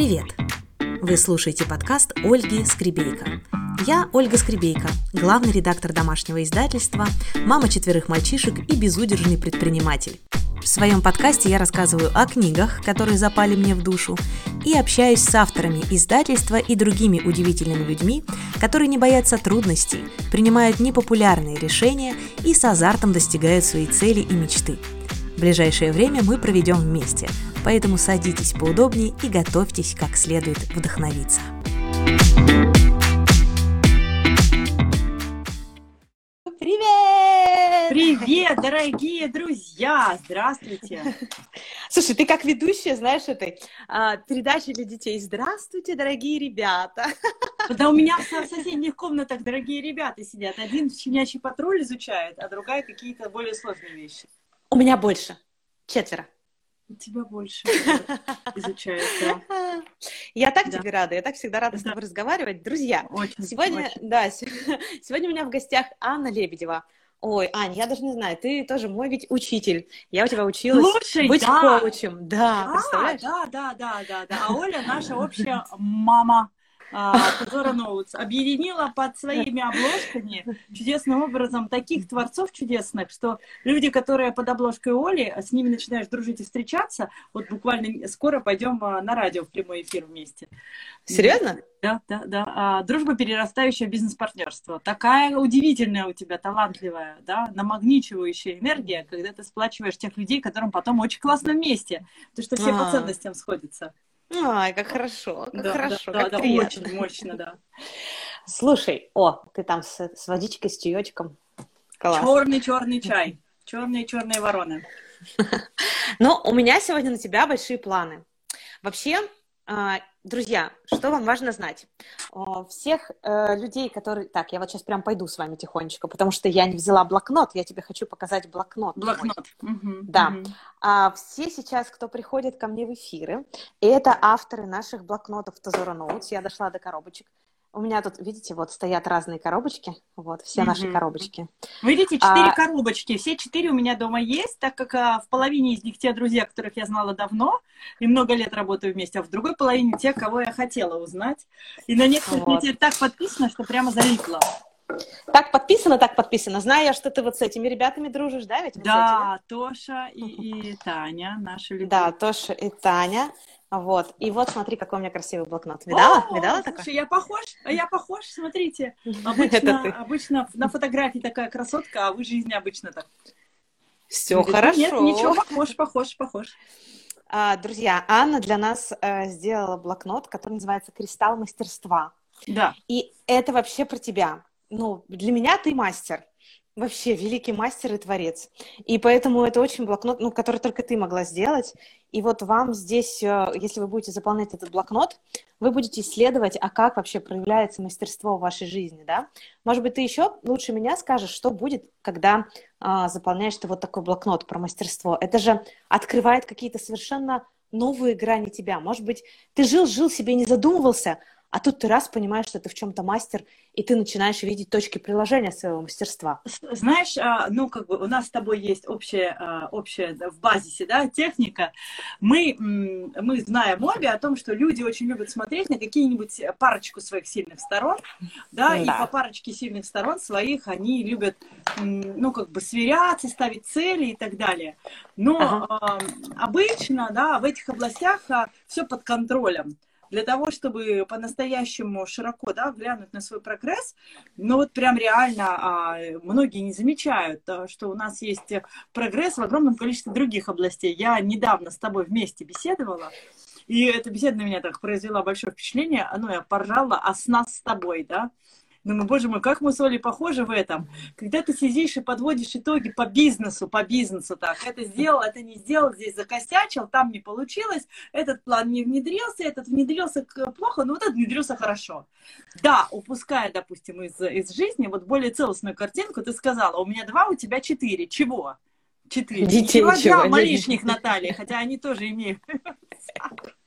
Привет! Вы слушаете подкаст Ольги Скребейко. Я Ольга Скребейко, главный редактор домашнего издательства, мама четверых мальчишек и безудержный предприниматель. В своем подкасте я рассказываю о книгах, которые запали мне в душу, и общаюсь с авторами издательства и другими удивительными людьми, которые не боятся трудностей, принимают непопулярные решения и с азартом достигают своей цели и мечты. В ближайшее время мы проведем вместе, поэтому садитесь поудобнее и готовьтесь как следует вдохновиться. Привет! Привет, дорогие друзья! Здравствуйте! Слушай, ты как ведущая, знаешь, этой а, передачи для детей. Здравствуйте, дорогие ребята! Да у меня в соседних комнатах дорогие ребята сидят. Один щенячий патруль изучает, а другая какие-то более сложные вещи. У меня больше. Четверо. Тебя больше изучают, да. Я так Да. тебе рада, я так всегда рада с Да. тобой разговаривать. Друзья, Очень, сегодня, очень. да, с- сегодня у меня в гостях Анна Лебедева. Ой, Ань, я даже не знаю, ты тоже мой ведь учитель. Я у тебя училась Слушай, быть да. коучем. Да, А, представляешь? да, да, да, да, да. А Оля наша общая мама. А, Тозора Ноутс объединила под своими обложками чудесным образом таких творцов чудесных, что люди, которые под обложкой Оли, с ними начинаешь дружить и встречаться, вот буквально скоро пойдем а, на радио в прямой эфир вместе. Серьезно? Да, да, да. А, дружба, перерастающая в бизнес-партнерство. Такая удивительная у тебя, талантливая, да, намагничивающая энергия, когда ты сплачиваешь тех людей, которым потом очень классно вместе, потому что все по А. ценностям сходятся. Ай, как хорошо, как Да, хорошо, да, как да, приятно. очень мощно, да. Слушай, о, ты там с, с водичкой, с чаечком. Класс. Черный черный чай, черные черные вороны. Но у меня сегодня на тебя большие планы. Вообще, а, друзья, что вам важно знать? Всех э, людей, которые... Так, я вот сейчас прям пойду с вами тихонечко, потому что я не взяла блокнот, я тебе хочу показать блокнот. мой. Блокнот. Мгм, Да. мгм. А все сейчас, кто приходит ко мне в эфиры, это авторы наших блокнотов Тозора Notes. Я дошла до коробочек. У меня тут, видите, вот стоят разные коробочки. Вот, все наши Мгм. коробочки. Видите, четыре А- коробочки. Все четыре у меня дома есть, так как а, в половине из них те друзья, которых я знала давно и много лет работаю вместе, а в другой половине те, кого я хотела узнать. И на некоторых Вот. теперь так подписано, что прямо залипла. Так подписано, так подписано. Знаю я, что ты вот с этими ребятами дружишь, да, ведь? Вот? Да, Тоша и, и Таня, наши любимые. Да, Тоша и Таня. Вот. И вот смотри, какой у меня красивый блокнот. Видала? О, Видала такой? Слушай, я похож, а я похож, смотрите. Обычно, обычно на фотографии такая красотка, а в жизни обычно так. Все хорошо. Нет, ничего, похож, похож, похож. А, друзья, Анна для нас э, сделала блокнот, который называется «Кристалл мастерства». Да. И это вообще про тебя. Ну, для меня ты мастер. Вообще великий мастер и творец. И поэтому это очень блокнот, ну, который только ты могла сделать. И вот вам здесь, э, если вы будете заполнять этот блокнот, вы будете исследовать, а как вообще проявляется мастерство в вашей жизни, да? Может быть, ты еще лучше меня скажешь, что будет, когда а, заполняешь ты вот такой блокнот про мастерство. Это же открывает какие-то совершенно новые грани тебя. Может быть, ты жил-жил себе, не задумывался, а тут ты раз понимаешь, что ты в чем-то мастер, и ты начинаешь видеть точки приложения своего мастерства. Знаешь, а, ну, как бы у нас с тобой есть общая, а, общая да, в базисе, да, техника. Мы, мы знаем обе о том, что люди очень любят смотреть на какие-нибудь парочку своих сильных сторон, да, и Да. по парочке сильных сторон своих они любят, ну, как бы сверяться, ставить цели и так далее. Но Ага. а, обычно, да, в этих областях все под контролем. Для того, чтобы по-настоящему широко да, глянуть на свой прогресс, ну вот прям реально а, многие не замечают, а, что у нас есть прогресс в огромном количестве других областей. Я недавно с тобой вместе беседовала, и эта беседа на меня так произвела большое впечатление. Ну, я поржала, а с нас с тобой, да? Думаю, боже мой, как мы с Олей похожи в этом. Когда ты сидишь и подводишь итоги по бизнесу, по бизнесу так, это сделал, это не сделал, здесь закосячил, там не получилось, этот план не внедрился, этот внедрился плохо, но вот этот внедрился хорошо. Да, упуская, допустим, из, из жизни вот более целостную картинку, ты сказала, у меня два, у тебя четыре. Чего? Четыре. Детей ничего, да, нет. малишник Наталья, хотя они тоже имеют.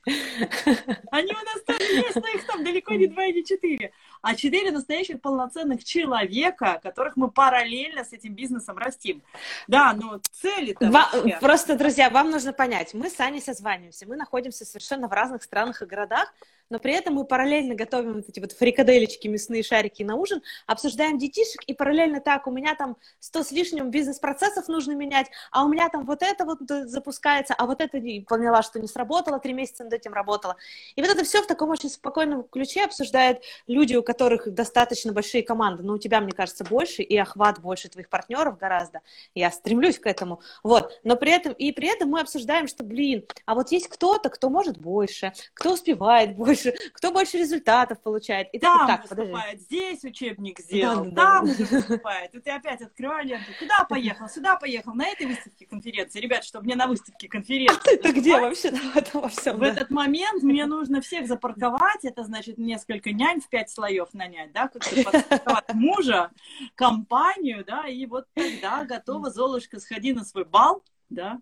Они у нас тоже есть, но их там далеко не два и не четыре. А четыре настоящих полноценных человека, которых мы параллельно с этим бизнесом растим. Да, но цели-то Ва- Просто, друзья, вам нужно понять, мы с Аней созваниваемся, мы находимся совершенно в разных странах и городах, но при этом мы параллельно готовим вот эти вот фрикаделечки, мясные шарики на ужин, обсуждаем детишек, и параллельно так, у меня там сто с лишним бизнес-процессов нужно менять, а у меня там вот это вот запускается, а вот это не поняла, что не сработало, три месяца над этим работала. И вот это все в таком очень спокойном ключе обсуждают люди, у которых достаточно большие команды, но у тебя, мне кажется, больше, и охват больше твоих партнеров гораздо. Я стремлюсь к этому. Вот. Но при этом, и при этом мы обсуждаем, что, блин, а вот есть кто-то, кто может больше, кто успевает больше, больше, кто больше результатов получает. И там так, выступает, здесь учебник сделал, да, там да. выступает. И ты опять открываешь ленту, куда поехал, сюда поехал, на этой выставке конференции. Ребят, чтобы мне на выставке конференции. А ты-то где вообще во всем? В да? этот момент мне нужно всех запарковать, это значит несколько нянь в пять слоев нанять, да, как-то мужа, компанию, да, и вот тогда готова, Золушка, сходи на свой бал, да.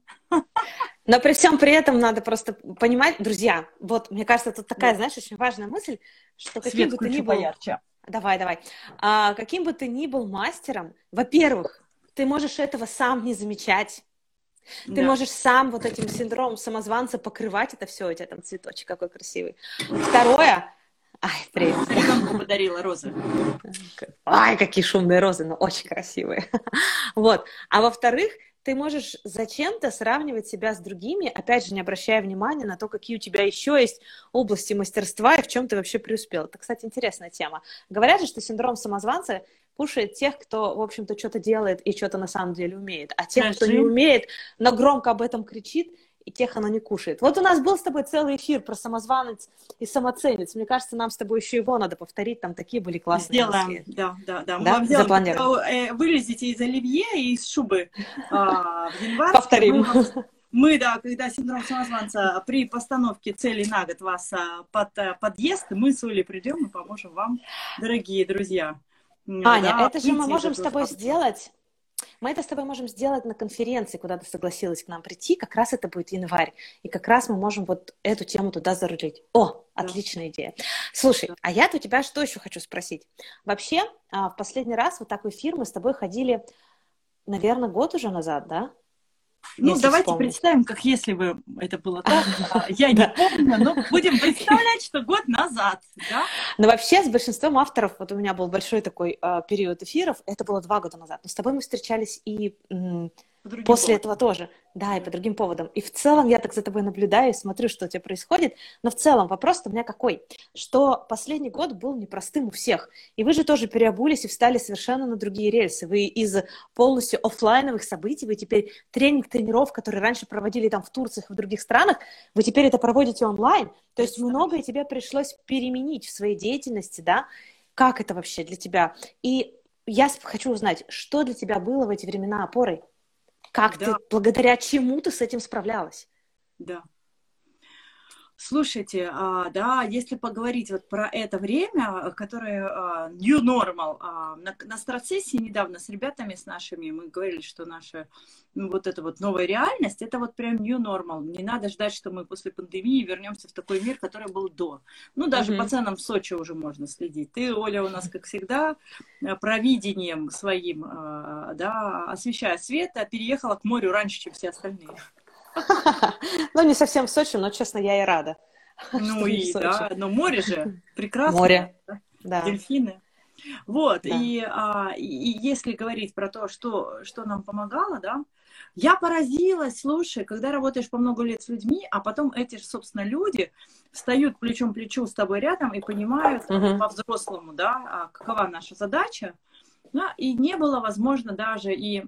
Но при всем при этом надо просто понимать, друзья, вот, мне кажется, тут такая, да. знаешь, очень важная мысль, что каким Свет бы ты ни был... Поярче. Давай, давай. А, каким бы ты ни был мастером, во-первых, ты можешь этого сам не замечать. Ты да. можешь сам вот этим синдромом самозванца покрывать это все, у тебя там цветочек какой красивый. Второе, Ай, привет. Ребенку подарила розы. Ай, какие шумные розы, но очень красивые. Вот. А во-вторых, ты можешь зачем-то сравнивать себя с другими, опять же, не обращая внимания на то, какие у тебя еще есть области мастерства и в чем ты вообще преуспел. Это, кстати, интересная тема. Говорят же, что синдром самозванца кушает тех, кто, в общем-то, что-то делает и что-то на самом деле умеет. А тех, Скажи. кто не умеет, но громко об этом кричит, и тех она не кушает. Вот у нас был с тобой целый эфир про самозванец и самоценец. Мне кажется, нам с тобой еще его надо повторить. Там такие были классные Сделаем, мысли. да, да, да. Мы да? Запланируем. Э, вылезете из оливье и из шубы а, в январь. Повторим. Мы, да, когда синдром самозванца при постановке целей на год вас а, под, э, подъезд, мы с Олей придем и поможем вам, дорогие друзья. Аня, да, это же мы можем с тобой сделать мы это с тобой можем сделать на конференции, куда ты согласилась к нам прийти. Как раз это будет январь. И как раз мы можем вот эту тему туда зарулить. О, отличная идея. Слушай, а я у тебя что еще хочу спросить? Вообще, а, в последний раз вот такой фирмы с тобой ходили, наверное, год уже назад, да? Ну, давайте вспомнить. представим, как если бы это было так. А, я не помню, но будем представлять, что год назад, да? Но вообще с большинством авторов, вот у меня был большой такой а, период эфиров, это было два года назад. Но с тобой мы встречались и После поводам. этого тоже. Да, и по другим поводам. И в целом я так за тобой наблюдаю, смотрю, что у тебя происходит. Но в целом вопрос у меня какой? Что последний год был непростым у всех. И вы же тоже переобулись и встали совершенно на другие рельсы. Вы из полностью офлайновых событий, вы теперь тренинг, тренеров, которые раньше проводили там в Турциях и в других странах, вы теперь это проводите онлайн. То есть многое тебе пришлось переменить в своей деятельности, да? Как это вообще для тебя? И я хочу узнать, что для тебя было в эти времена опорой? Как да. ты, благодаря чему ты с этим справлялась? Да. Слушайте, а, да, если поговорить вот про это время, которое а, new normal, а, на, на страцессии недавно с ребятами, с нашими, мы говорили, что наша ну, вот эта вот новая реальность, это вот прям new normal. Не надо ждать, что мы после пандемии вернемся в такой мир, который был до. Ну, даже mm-hmm. по ценам в Сочи уже можно следить. Ты, Оля, у нас, как всегда, провидением своим, да, освещая свет, переехала к морю раньше, чем все остальные. Ну, не совсем в Сочи, но, честно, я и рада. Ну и, да, но море же прекрасно. Море, да. Дельфины. Вот, да. и, а, и если говорить про то, что, что нам помогало, да, я поразилась, слушай, когда работаешь по много лет с людьми, а потом эти же, собственно, люди встают плечом к плечу с тобой рядом и понимают uh-huh. по-взрослому, да, а какова наша задача, да, и не было возможно даже и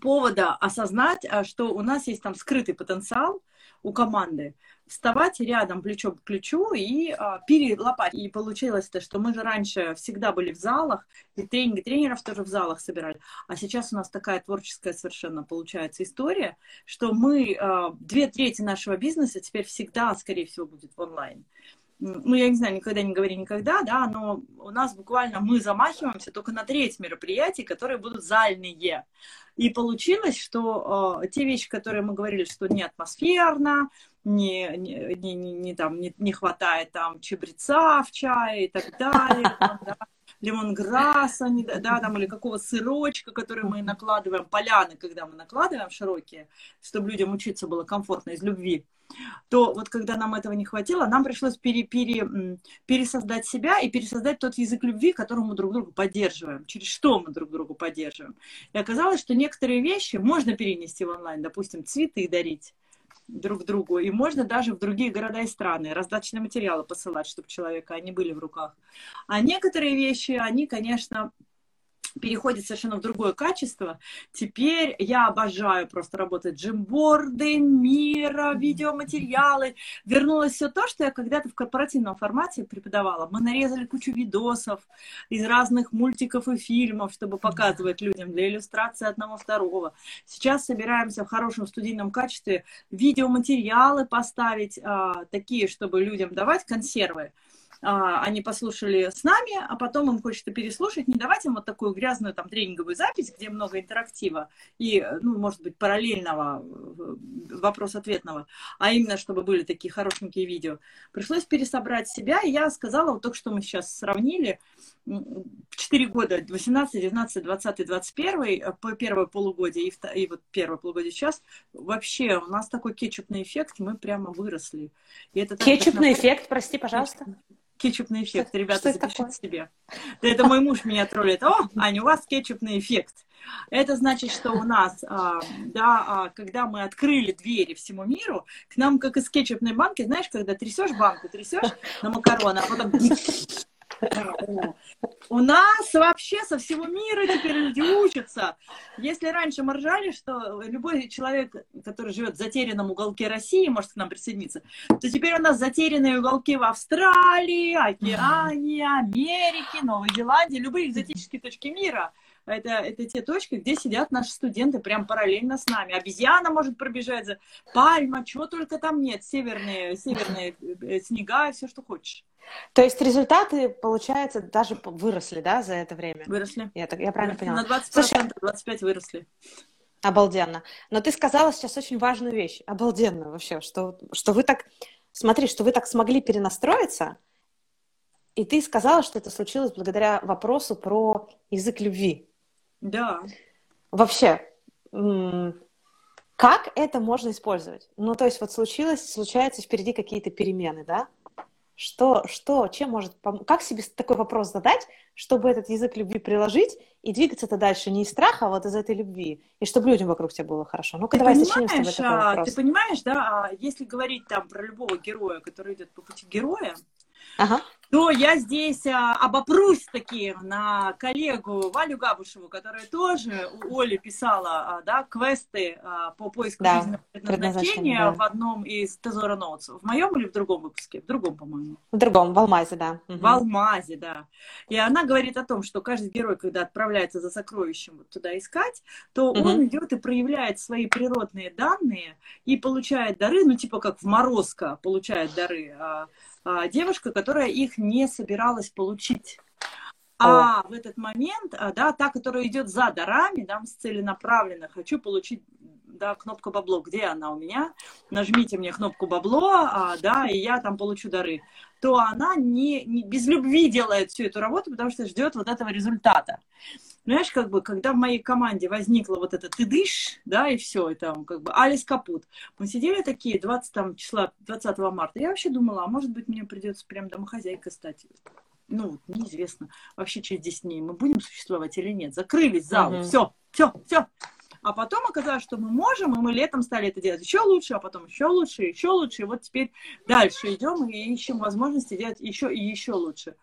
повода осознать, а, что у нас есть там скрытый потенциал у команды, вставать рядом плечом к плечу и а, перелопать. И получилось то, что мы же раньше всегда были в залах, и тренинги тренеров тоже в залах собирали. А сейчас у нас такая творческая совершенно получается история, что мы, а, две трети нашего бизнеса теперь всегда, скорее всего, будет онлайн. Ну, я не знаю, никогда не говори никогда, да, но у нас буквально мы замахиваемся только на треть мероприятий, которые будут зальные. И получилось, что э, те вещи, которые мы говорили, что не атмосферно, не, не, не, не, не, там, не, не хватает там чебреца в чае и так далее, там, да, лимонграсса, да, там, или какого сырочка, который мы накладываем, поляны, когда мы накладываем широкие, чтобы людям учиться было комфортно из любви, то вот когда нам этого не хватило, нам пришлось пере, пере, пересоздать себя и пересоздать тот язык любви, который мы друг друга поддерживаем, через что мы друг другу поддерживаем. И оказалось, что некоторые вещи можно перенести в онлайн, допустим, цветы дарить, друг другу. И можно даже в другие города и страны раздаточные материалы посылать, чтобы человека они были в руках. А некоторые вещи, они, конечно, переходит совершенно в другое качество. Теперь я обожаю просто работать джимборды, мира, видеоматериалы. Вернулось все то, что я когда-то в корпоративном формате преподавала. Мы нарезали кучу видосов из разных мультиков и фильмов, чтобы показывать людям для иллюстрации одного-второго. Сейчас собираемся в хорошем студийном качестве видеоматериалы поставить, а, такие, чтобы людям давать консервы. А, они послушали с нами, а потом им хочется переслушать, не давать им вот такую грязную там тренинговую запись, где много интерактива и, ну, может быть, параллельного э, вопрос-ответного, а именно, чтобы были такие хорошенькие видео. Пришлось пересобрать себя, и я сказала, вот только что мы сейчас сравнили, в 4 года, 18, 19, 20, 21, по первое полугодие и, и вот первое полугодие сейчас, вообще у нас такой кетчупный эффект, мы прямо выросли. И это кетчупный так, эффект, прости, пожалуйста кетчупный эффект. Что, Ребята, что запишите себе. Это мой муж меня троллит. О, Аня, у вас кетчупный эффект. Это значит, что у нас, а, да, а, когда мы открыли двери всему миру, к нам, как из кетчупной банки, знаешь, когда трясешь банку, трясешь на макароны, а потом у нас вообще со всего мира теперь люди учатся. Если раньше мы ржали, что любой человек, который живет в затерянном уголке России, может к нам присоединиться, то теперь у нас затерянные уголки в Австралии, Океане, Америке, Новой Зеландии, любые экзотические точки мира – это, это те точки, где сидят наши студенты прям параллельно с нами. Обезьяна может пробежать за пальма, чего только там нет, северные, северные э, снега, все, что хочешь. То есть результаты, получается, даже выросли, да, за это время? Выросли. Я, так, я правильно поняла. На 20%, Слушай, 25 выросли. Обалденно. Но ты сказала сейчас очень важную вещь. Обалденно вообще, что, что вы так... Смотри, что вы так смогли перенастроиться, и ты сказала, что это случилось благодаря вопросу про язык любви. Да. Вообще, как это можно использовать? Ну, то есть вот случилось, случаются впереди какие-то перемены, да? Что, что, чем может? Как себе такой вопрос задать, чтобы этот язык любви приложить и двигаться-то дальше не из страха, а вот из этой любви, и чтобы людям вокруг тебя было хорошо? Ну-ка, давай начнем с тобой такой а, вопрос. Ты понимаешь, да, а если говорить там про любого героя, который идет по пути героя, ага то я здесь а, обопрусь таки на коллегу Валю Габушеву, которая тоже у Оли писала а, да, квесты а, по поиску да, жизненного предназначения да. в одном из Тезора Ноутс. В моем или в другом выпуске? В другом, по-моему. В другом, в Алмазе, да. В Алмазе, да. И она говорит о том, что каждый герой, когда отправляется за сокровищем вот туда искать, то угу. он идет и проявляет свои природные данные и получает дары, ну типа как в Морозко получает дары а, девушка, которая их не собиралась получить. А О. в этот момент, а, да, та, которая идет за дарами, да, с целенаправленно, хочу получить, да, кнопка бабло, где она у меня, нажмите мне кнопку бабло, а, да, и я там получу дары, то она не, не без любви делает всю эту работу, потому что ждет вот этого результата. Знаешь, как бы, когда в моей команде возникла вот эта ты дышь, да, и все, и там, как бы, Алис Капут. Мы сидели такие 20 там, числа 20 марта. Я вообще думала, а может быть, мне придется прям домохозяйкой стать. Ну, неизвестно. Вообще через 10 дней мы будем существовать или нет. Закрылись зал, угу. все, все, все. А потом оказалось, что мы можем, и мы летом стали это делать еще лучше, а потом еще лучше, еще лучше. И вот теперь дальше идем и ищем возможности делать еще и еще лучше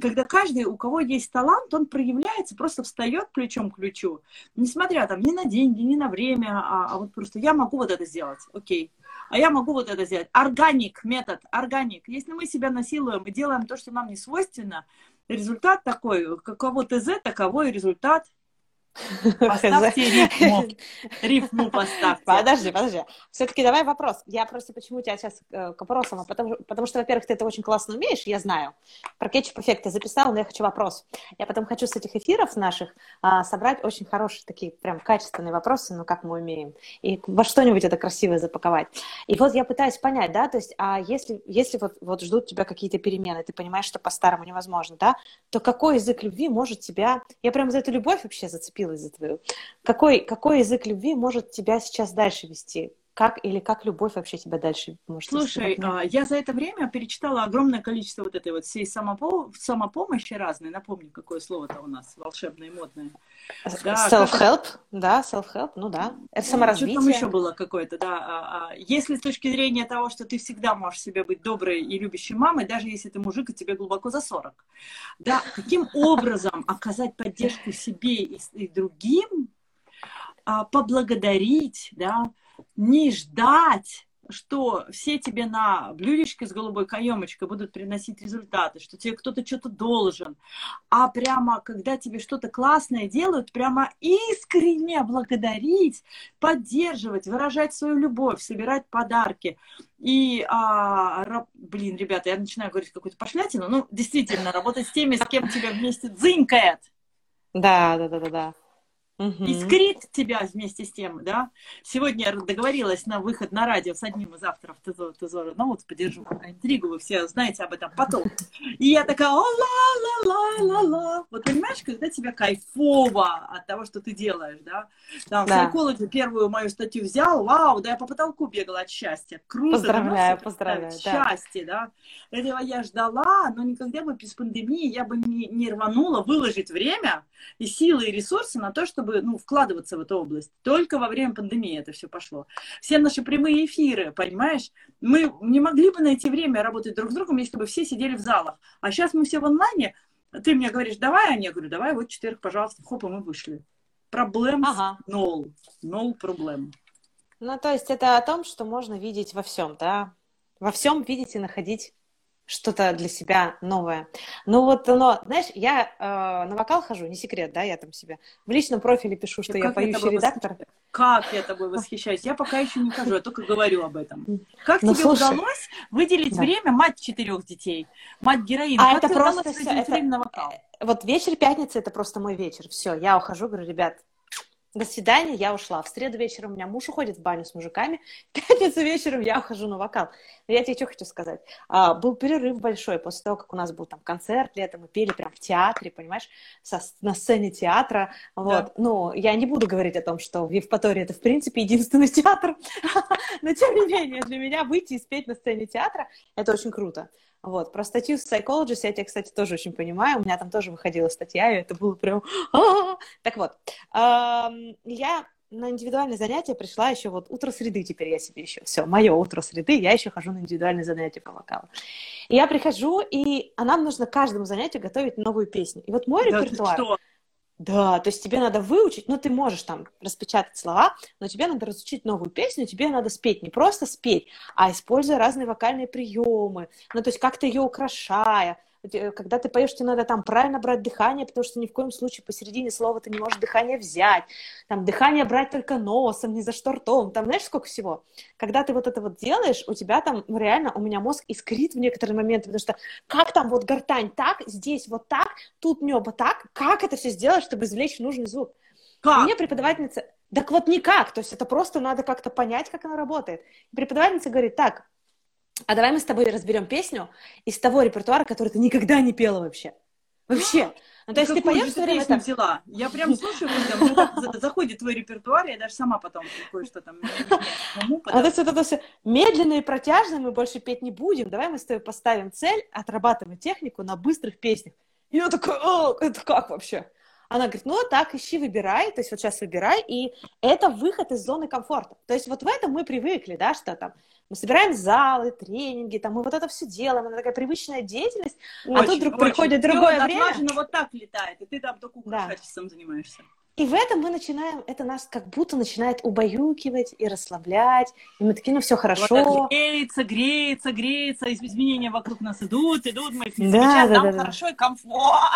когда каждый, у кого есть талант, он проявляется, просто встает плечом к плечу, несмотря там ни на деньги, ни на время, а, а вот просто я могу вот это сделать, окей, а я могу вот это сделать. Органик метод, органик. Если мы себя насилуем и делаем то, что нам не свойственно, результат такой, каково ТЗ, таковой результат. Поставьте рифму. Рифму поставьте. Подожди, подожди. Все-таки давай вопрос. Я просто почему тебя сейчас э, к вопросам, а потому, потому что, во-первых, ты это очень классно умеешь, я знаю. Про кетчуп-эффект я записала, но я хочу вопрос. Я потом хочу с этих эфиров наших а, собрать очень хорошие такие прям качественные вопросы, ну, как мы умеем, и во что-нибудь это красивое запаковать. И вот я пытаюсь понять, да, то есть, а если, если вот, вот ждут тебя какие-то перемены, ты понимаешь, что по-старому невозможно, да, то какой язык любви может тебя... Я прям за эту любовь вообще зацепилась за твою. Какой, какой язык любви может тебя сейчас дальше вести? Как или как любовь вообще тебя дальше может Слушай? А, я за это время перечитала огромное количество вот этой вот всей самопо... самопомощи разной. Напомню, какое слово-то у нас волшебное и модное. Да, self-help, как... да, self-help, ну да. Это саморазвитие. Что там еще было какое-то, да. А, а, если с точки зрения того, что ты всегда можешь себе быть доброй и любящей мамой, даже если ты мужик, и тебе глубоко за 40. Да, каким образом оказать поддержку себе и, и другим, поблагодарить, да, не ждать, что все тебе на блюдечке с голубой каемочкой будут приносить результаты, что тебе кто-то что-то должен, а прямо, когда тебе что-то классное делают, прямо искренне благодарить, поддерживать, выражать свою любовь, собирать подарки. И, а, блин, ребята, я начинаю говорить какую-то пошлятину, ну, действительно, работать с теми, с кем тебя вместе дзынькает. Да, да, да, да, да. Угу. Искрит тебя вместе с тем, да. Сегодня я договорилась на выход на радио с одним из авторов Тезора. Ну вот, подержу пока интригу, вы все знаете об этом потом. И я такая, о ла ла ла ла ла Вот понимаешь, когда тебе кайфово от того, что ты делаешь, да. Там, да. Psychology первую мою статью взял, вау, да я по потолку бегала от счастья. Круто. Поздравляю, да, поздравляю. Да. Счастье, да. Этого я ждала, но никогда бы без пандемии я бы не, не рванула выложить время и силы, и ресурсы на то, чтобы чтобы ну, вкладываться в эту область. Только во время пандемии это все пошло. Все наши прямые эфиры, понимаешь, мы не могли бы найти время работать друг с другом, если бы все сидели в залах. А сейчас мы все в онлайне. Ты мне говоришь, давай, а я говорю, давай, вот четверг, пожалуйста, хоп, и мы вышли. Проблем ага. нол. Нол проблем. Ну, то есть это о том, что можно видеть во всем, да? Во всем видеть и находить что-то для себя новое. Ну вот, но, знаешь, я э, на вокал хожу, не секрет, да, я там себе в личном профиле пишу, что ну, я поющий редактор. Восхищаюсь. Как я тобой восхищаюсь? Я пока еще не хожу, я только говорю об этом. Как ну, тебе слушай, удалось выделить да. время мать четырех детей, мать героини? А как это просто все, это, время на вокал? Э, вот вечер пятницы это просто мой вечер. Все, я ухожу, говорю, ребят, до свидания, я ушла. В среду вечером у меня муж уходит в баню с мужиками. В пятницу вечером я ухожу на вокал. Но я тебе что хочу сказать. А, был перерыв большой после того, как у нас был там концерт летом, мы пели прям в театре, понимаешь, со, на сцене театра. Вот. Да. Ну, я не буду говорить о том, что в Евпатории это, в принципе, единственный театр. Но, тем не менее, для меня выйти и спеть на сцене театра – это очень круто. Вот. Про статью в Psychologist я тебя, кстати, тоже очень понимаю. У меня там тоже выходила статья, и это было прям... Так вот, я на индивидуальное занятие пришла еще вот утро среды теперь я себе еще. Все, мое утро среды, я еще хожу на индивидуальное занятие по вокалу. И я прихожу, и а нам нужно каждому занятию готовить новую песню. И вот мой да, репертуар... Да, то есть тебе надо выучить, ну ты можешь там распечатать слова, но тебе надо разучить новую песню, тебе надо спеть, не просто спеть, а используя разные вокальные приемы, ну то есть как-то ее украшая, когда ты поешь, тебе надо там правильно брать дыхание, потому что ни в коем случае посередине слова ты не можешь дыхание взять. Там дыхание брать только носом, ни за что ртом. Там знаешь, сколько всего? Когда ты вот это вот делаешь, у тебя там ну, реально, у меня мозг искрит в некоторые моменты, потому что как там вот гортань так, здесь вот так, тут небо так, как это все сделать, чтобы извлечь нужный звук? Как? Мне преподавательница... Так вот никак, то есть это просто надо как-то понять, как оно работает. преподавательница говорит, так, а давай мы с тобой разберем песню из того репертуара, который ты никогда не пела вообще. Вообще. Ну, то есть ты поешь все время там... взяла. Я прям слушаю, когда заходит твой репертуар, я даже сама потом кое-что там А то есть это все медленно и протяжно, мы больше петь не будем. Давай мы с тобой поставим цель отрабатывать технику на быстрых песнях. И я такой, о, это как вообще? Она говорит, ну так, ищи, выбирай, то есть вот сейчас выбирай, и это выход из зоны комфорта. То есть вот в этом мы привыкли, да, что там мы собираем залы, тренинги, там мы вот это все делаем, это такая привычная деятельность, очень, а тут вдруг очень. приходит другое время. Отлажено вот так летает, и ты там только украшательством да. занимаешься. И в этом мы начинаем, это нас как будто начинает убаюкивать и расслаблять, и мы такие, ну все хорошо. Вот греется, греется, греется, изменения вокруг нас идут, идут, мы их не да, замечаем, да, нам да, хорошо да. и комфортно.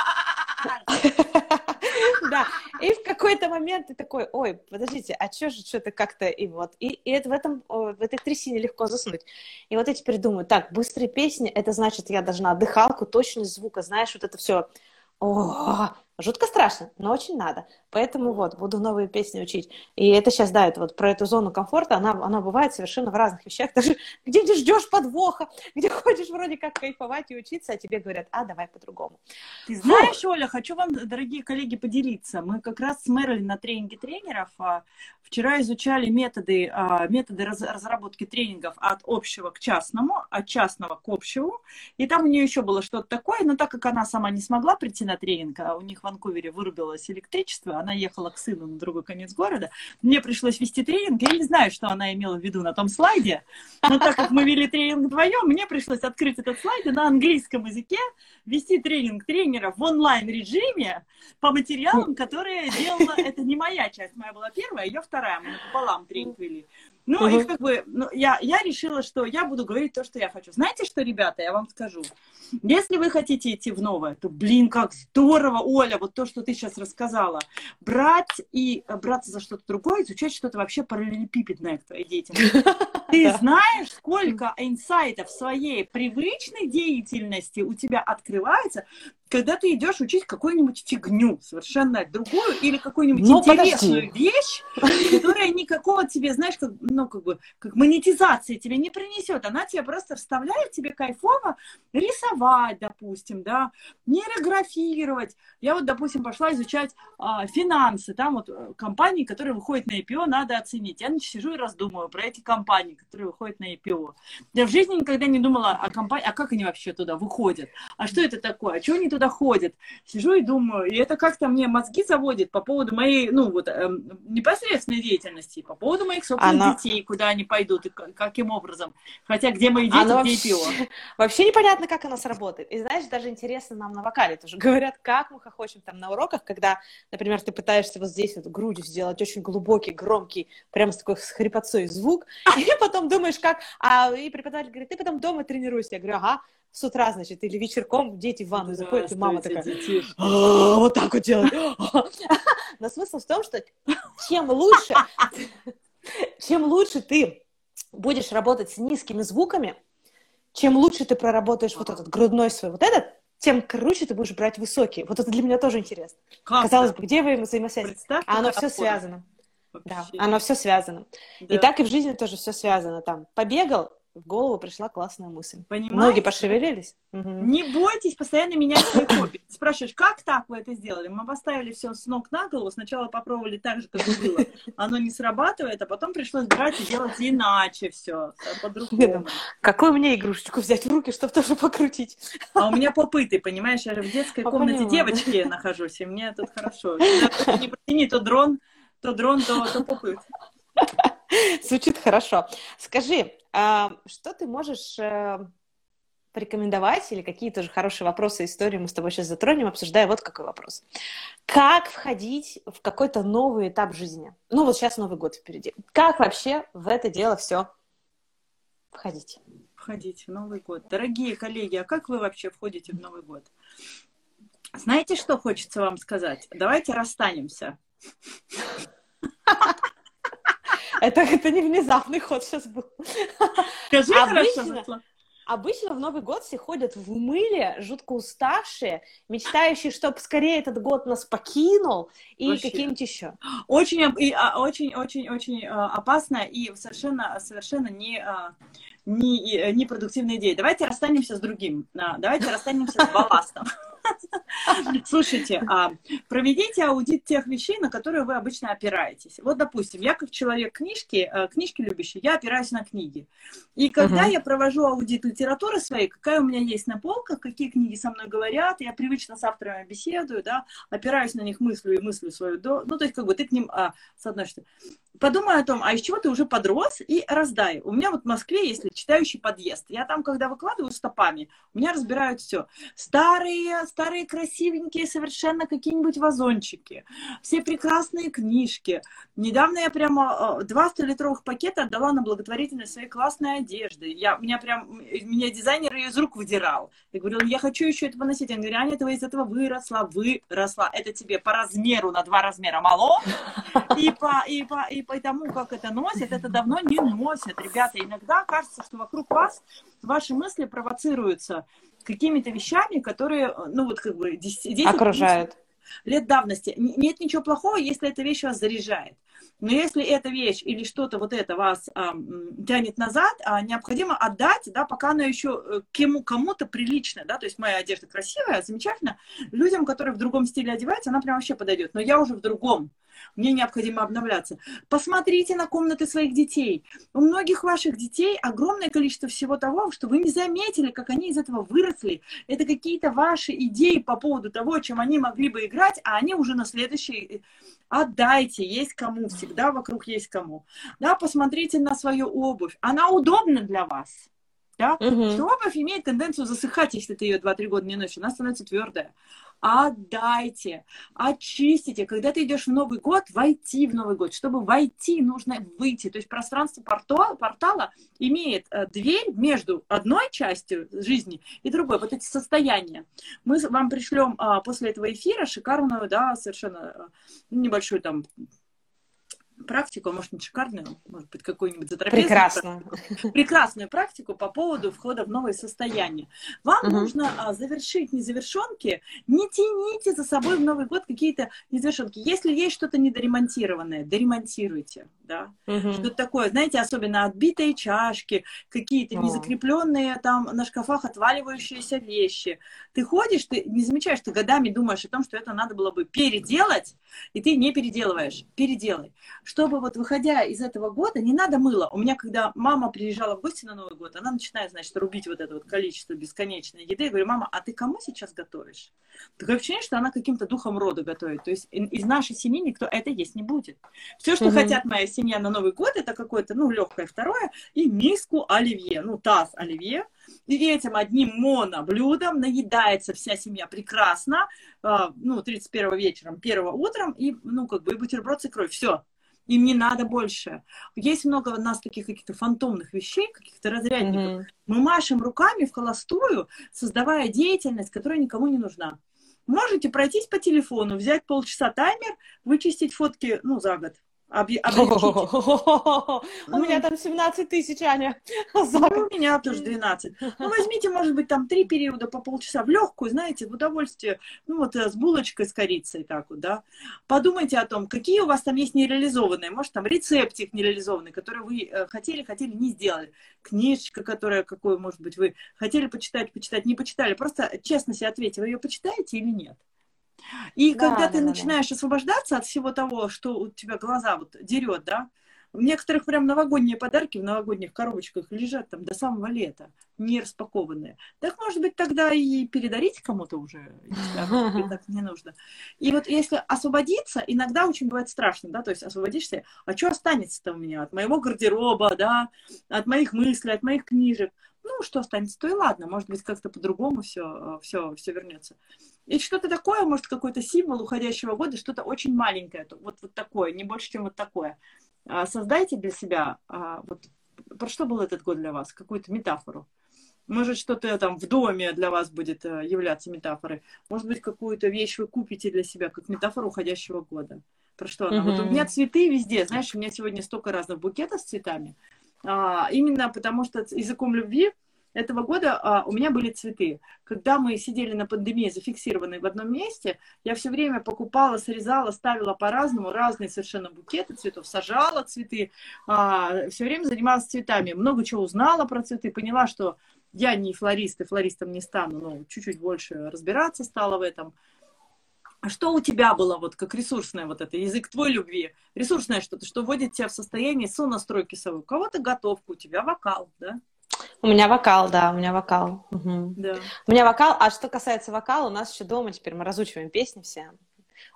Да, И в какой-то момент ты такой, ой, подождите, а что же что-то как-то и вот. И, и это в, этом, в этой трясине легко заснуть. И вот я теперь думаю, так, быстрые песни, это значит, я должна дыхалку, точность звука, знаешь, вот это все. Жутко страшно, но очень надо. Поэтому вот, буду новые песни учить. И это сейчас, да, это вот про эту зону комфорта, она, она бывает совершенно в разных вещах. Даже где ты ждешь подвоха, где хочешь вроде как кайфовать и учиться, а тебе говорят, а, давай по-другому. Ты знаешь, Фу. Оля, хочу вам, дорогие коллеги, поделиться. Мы как раз с Мэрилин на тренинге тренеров а, вчера изучали методы, а, методы раз, разработки тренингов от общего к частному, от частного к общему. И там у нее еще было что-то такое, но так как она сама не смогла прийти на тренинг, а у них Ванкувере вырубилось электричество, она ехала к сыну на другой конец города, мне пришлось вести тренинг, я не знаю, что она имела в виду на том слайде, но так как мы вели тренинг вдвоем, мне пришлось открыть этот слайд на английском языке вести тренинг тренера в онлайн-режиме по материалам, которые делала, это не моя часть, моя была первая, ее вторая, мы пополам тренинг вели. Ну, угу. и как бы, ну, я, я решила, что я буду говорить то, что я хочу. Знаете что, ребята, я вам скажу. Если вы хотите идти в новое, то, блин, как здорово, Оля, вот то, что ты сейчас рассказала. Брать и браться за что-то другое, изучать что-то вообще параллелепипедное к твоей деятельности. Ты знаешь, сколько инсайтов своей привычной деятельности у тебя открывается, когда ты идешь учить какую-нибудь фигню, совершенно другую, или какую-нибудь ну, интересную подожди. вещь, которая никакого тебе, знаешь, как, ну, как бы, как монетизации тебе не принесет. Она тебе просто вставляет тебе кайфово рисовать, допустим, да, нейрографировать. Я вот, допустим, пошла изучать а, финансы, там вот э, компании, которые выходят на IPO, надо оценить. Я сижу и раздумываю про эти компании, которые выходят на IPO. Я в жизни никогда не думала о компании, а как они вообще туда выходят, а что это такое, а что они туда туда ходит. Сижу и думаю, и это как-то мне мозги заводит по поводу моей, ну, вот, эм, непосредственной деятельности, по поводу моих собственных Она... детей, куда они пойдут и каким образом. Хотя где мои дети, Она где вообще... пиво. Вообще непонятно, как оно сработает. И знаешь, даже интересно нам на вокале тоже говорят, как мы хохочем там на уроках, когда, например, ты пытаешься вот здесь вот грудью сделать очень глубокий, громкий, прямо с такой с хрипотцой звук, и потом думаешь, как... А и преподаватель говорит, ты потом дома тренируешься. Я говорю, ага, с утра, значит, или вечерком дети в ванну заходят, и мама такая, «А, вот так вот делает. Но смысл в том, что чем лучше, чем лучше ты будешь работать с низкими звуками, чем лучше ты проработаешь вот этот грудной свой, вот этот, тем круче ты будешь брать высокие. Вот это для меня тоже интересно. Как Казалось бы, где вы взаимосвязь? А оно все связано. Да, оно все связано. Да. И так и в жизни тоже все связано. Там побегал, в голову пришла классная мысль. Понимаете? Ноги пошевелились. Угу. Не бойтесь постоянно менять свои хобби. Спрашиваешь, как так вы это сделали? Мы поставили все с ног на голову, сначала попробовали так же, как было. Оно не срабатывает, а потом пришлось брать и делать иначе все, по-другому. Какую мне игрушечку взять в руки, чтобы тоже покрутить? А у меня попыты, понимаешь? Я же в детской комнате девочки нахожусь, и мне тут хорошо. Не протяни то дрон, то дрон, то, попыт. Звучит хорошо. Скажи, а, что ты можешь э, порекомендовать или какие тоже хорошие вопросы, истории мы с тобой сейчас затронем, обсуждая вот какой вопрос. Как входить в какой-то новый этап жизни? Ну вот сейчас Новый год впереди. Как вообще в это дело все входить? Входить в Новый год. Дорогие коллеги, а как вы вообще входите в Новый год? Знаете, что хочется вам сказать? Давайте расстанемся. Это, это не внезапный ход сейчас был. Скажи обычно, хорошо, Обычно в Новый год все ходят в мыле, жутко уставшие, мечтающие, чтобы скорее этот год нас покинул и каким-нибудь еще. Очень, а, очень, очень, очень а, опасно и совершенно, совершенно не, а, не, не продуктивная идея. Давайте расстанемся с другим. Давайте расстанемся с балластом. Слушайте, а, проведите аудит тех вещей, на которые вы обычно опираетесь. Вот, допустим, я как человек книжки, э, книжки любящий, я опираюсь на книги. И когда uh-huh. я провожу аудит литературы своей, какая у меня есть на полках, какие книги со мной говорят, я привычно с авторами беседую, да, опираюсь на них, мыслю и мыслю свою, ну, то есть, как бы ты к ним, а, с одной стороны, подумай о том, а из чего ты уже подрос, и раздай. У меня вот в Москве есть читающий подъезд. Я там, когда выкладываю стопами, у меня разбирают все. Старые, старые красивенькие совершенно какие-нибудь вазончики, все прекрасные книжки. Недавно я прямо э, два 100-литровых пакета отдала на благотворительность своей классной одежды. Я, меня прям, меня дизайнер ее из рук выдирал. Я говорила, я хочу еще это поносить. Он говорит, Аня, ты из этого выросла, выросла. Это тебе по размеру на два размера мало, и по, и по, и по тому, как это носят, это давно не носят. Ребята, иногда кажется, что вокруг вас ваши мысли провоцируются какими-то вещами, которые, ну вот как бы... 10, Окружают. Лет давности. Нет ничего плохого, если эта вещь вас заряжает. Но если эта вещь или что-то вот это вас а, тянет назад, а, необходимо отдать, да, пока она еще э, кому, кому-то приличная, да, то есть моя одежда красивая, замечательно, людям, которые в другом стиле одеваются, она прям вообще подойдет, но я уже в другом, мне необходимо обновляться. Посмотрите на комнаты своих детей. У многих ваших детей огромное количество всего того, что вы не заметили, как они из этого выросли. Это какие-то ваши идеи по поводу того, чем они могли бы играть, а они уже на следующий э, отдайте, есть кому, всегда вокруг есть кому. Да, посмотрите на свою обувь. Она удобна для вас. Да? Угу. Что обувь имеет тенденцию засыхать, если ты ее 2-3 года не носишь, она становится твердая отдайте, очистите. Когда ты идешь в Новый год, войти в Новый год. Чтобы войти, нужно выйти. То есть пространство портала, портала имеет э, дверь между одной частью жизни и другой. Вот эти состояния. Мы вам пришлем а, после этого эфира шикарную, да, совершенно э, небольшую там практику, а может, не шикарную, может быть, какую-нибудь затрапезную. Прекрасную. Прекрасную практику по поводу входа в новое состояние. Вам угу. нужно а, завершить незавершенки, не тяните за собой в Новый год какие-то незавершенки. Если есть что-то недоремонтированное, доремонтируйте, да. Угу. Что-то такое, знаете, особенно отбитые чашки, какие-то О. незакрепленные там на шкафах отваливающиеся вещи. Ты ходишь, ты не замечаешь, ты годами думаешь о том, что это надо было бы переделать, и ты не переделываешь. Переделай чтобы вот выходя из этого года, не надо мыло. У меня, когда мама приезжала в гости на Новый год, она начинает, значит, рубить вот это вот количество бесконечной еды. Я говорю, мама, а ты кому сейчас готовишь? Такое ощущение, что она каким-то духом рода готовит. То есть из нашей семьи никто это есть не будет. Все, что угу. хотят моя семья на Новый год, это какое-то, ну, легкое второе и миску оливье, ну, таз оливье. И этим одним моноблюдом наедается вся семья прекрасно, э, ну, 31 вечером, 1 утром, и, ну, как бы, и бутерброд с икрой. Все, им не надо больше. Есть много у нас таких каких-то фантомных вещей, каких-то разрядников. Mm-hmm. Мы машем руками в холостую, создавая деятельность, которая никому не нужна. Можете пройтись по телефону, взять полчаса таймер, вычистить фотки, ну, за год. У меня там 17 тысяч, Аня. Ну, у меня тоже 12. Ну, возьмите, может быть, там три периода по полчаса в легкую, знаете, в удовольствие, ну, вот э, с булочкой, с корицей, так вот, да. Подумайте о том, какие у вас там есть нереализованные, может, там рецептик нереализованный, который вы э, хотели, хотели, не сделали. Книжечка, которая, какую, может быть, вы хотели почитать, почитать, не почитали. Просто честно себе ответьте, вы ее почитаете или нет? И да, когда да, ты да, начинаешь да. освобождаться от всего того, что у тебя глаза вот дерет, да, у некоторых прям новогодние подарки в новогодних коробочках лежат там до самого лета, не распакованные. Так, может быть, тогда и передарить кому-то уже, если так не нужно. И вот если освободиться, иногда очень бывает страшно, да, то есть освободишься, а что останется-то у меня от моего гардероба, да, от моих мыслей, от моих книжек? Ну, что останется, то и ладно, может быть, как-то по-другому все, все, все вернется. И что-то такое, может, какой-то символ уходящего года, что-то очень маленькое, вот, вот такое, не больше, чем вот такое. А, создайте для себя, а, вот, про что был этот год для вас, какую-то метафору. Может, что-то там в доме для вас будет э, являться метафорой. Может быть, какую-то вещь вы купите для себя, как метафору уходящего года. Про что она? Mm-hmm. Вот у меня цветы везде. Знаешь, у меня сегодня столько разных букетов с цветами. А, именно потому что языком любви этого года а, у меня были цветы. Когда мы сидели на пандемии, зафиксированные в одном месте, я все время покупала, срезала, ставила по-разному, разные совершенно букеты цветов, сажала цветы, а, все время занималась цветами. Много чего узнала про цветы, поняла, что я не флорист и флористом не стану, но чуть-чуть больше разбираться стала в этом. А что у тебя было вот как ресурсное вот это, язык твой любви, ресурсное что-то, что вводит тебя в состояние сонастройки совы? У кого-то готовка, у тебя вокал, да? У меня вокал, да, у меня вокал. Угу. Да. У меня вокал, а что касается вокала, у нас еще дома теперь мы разучиваем песни все.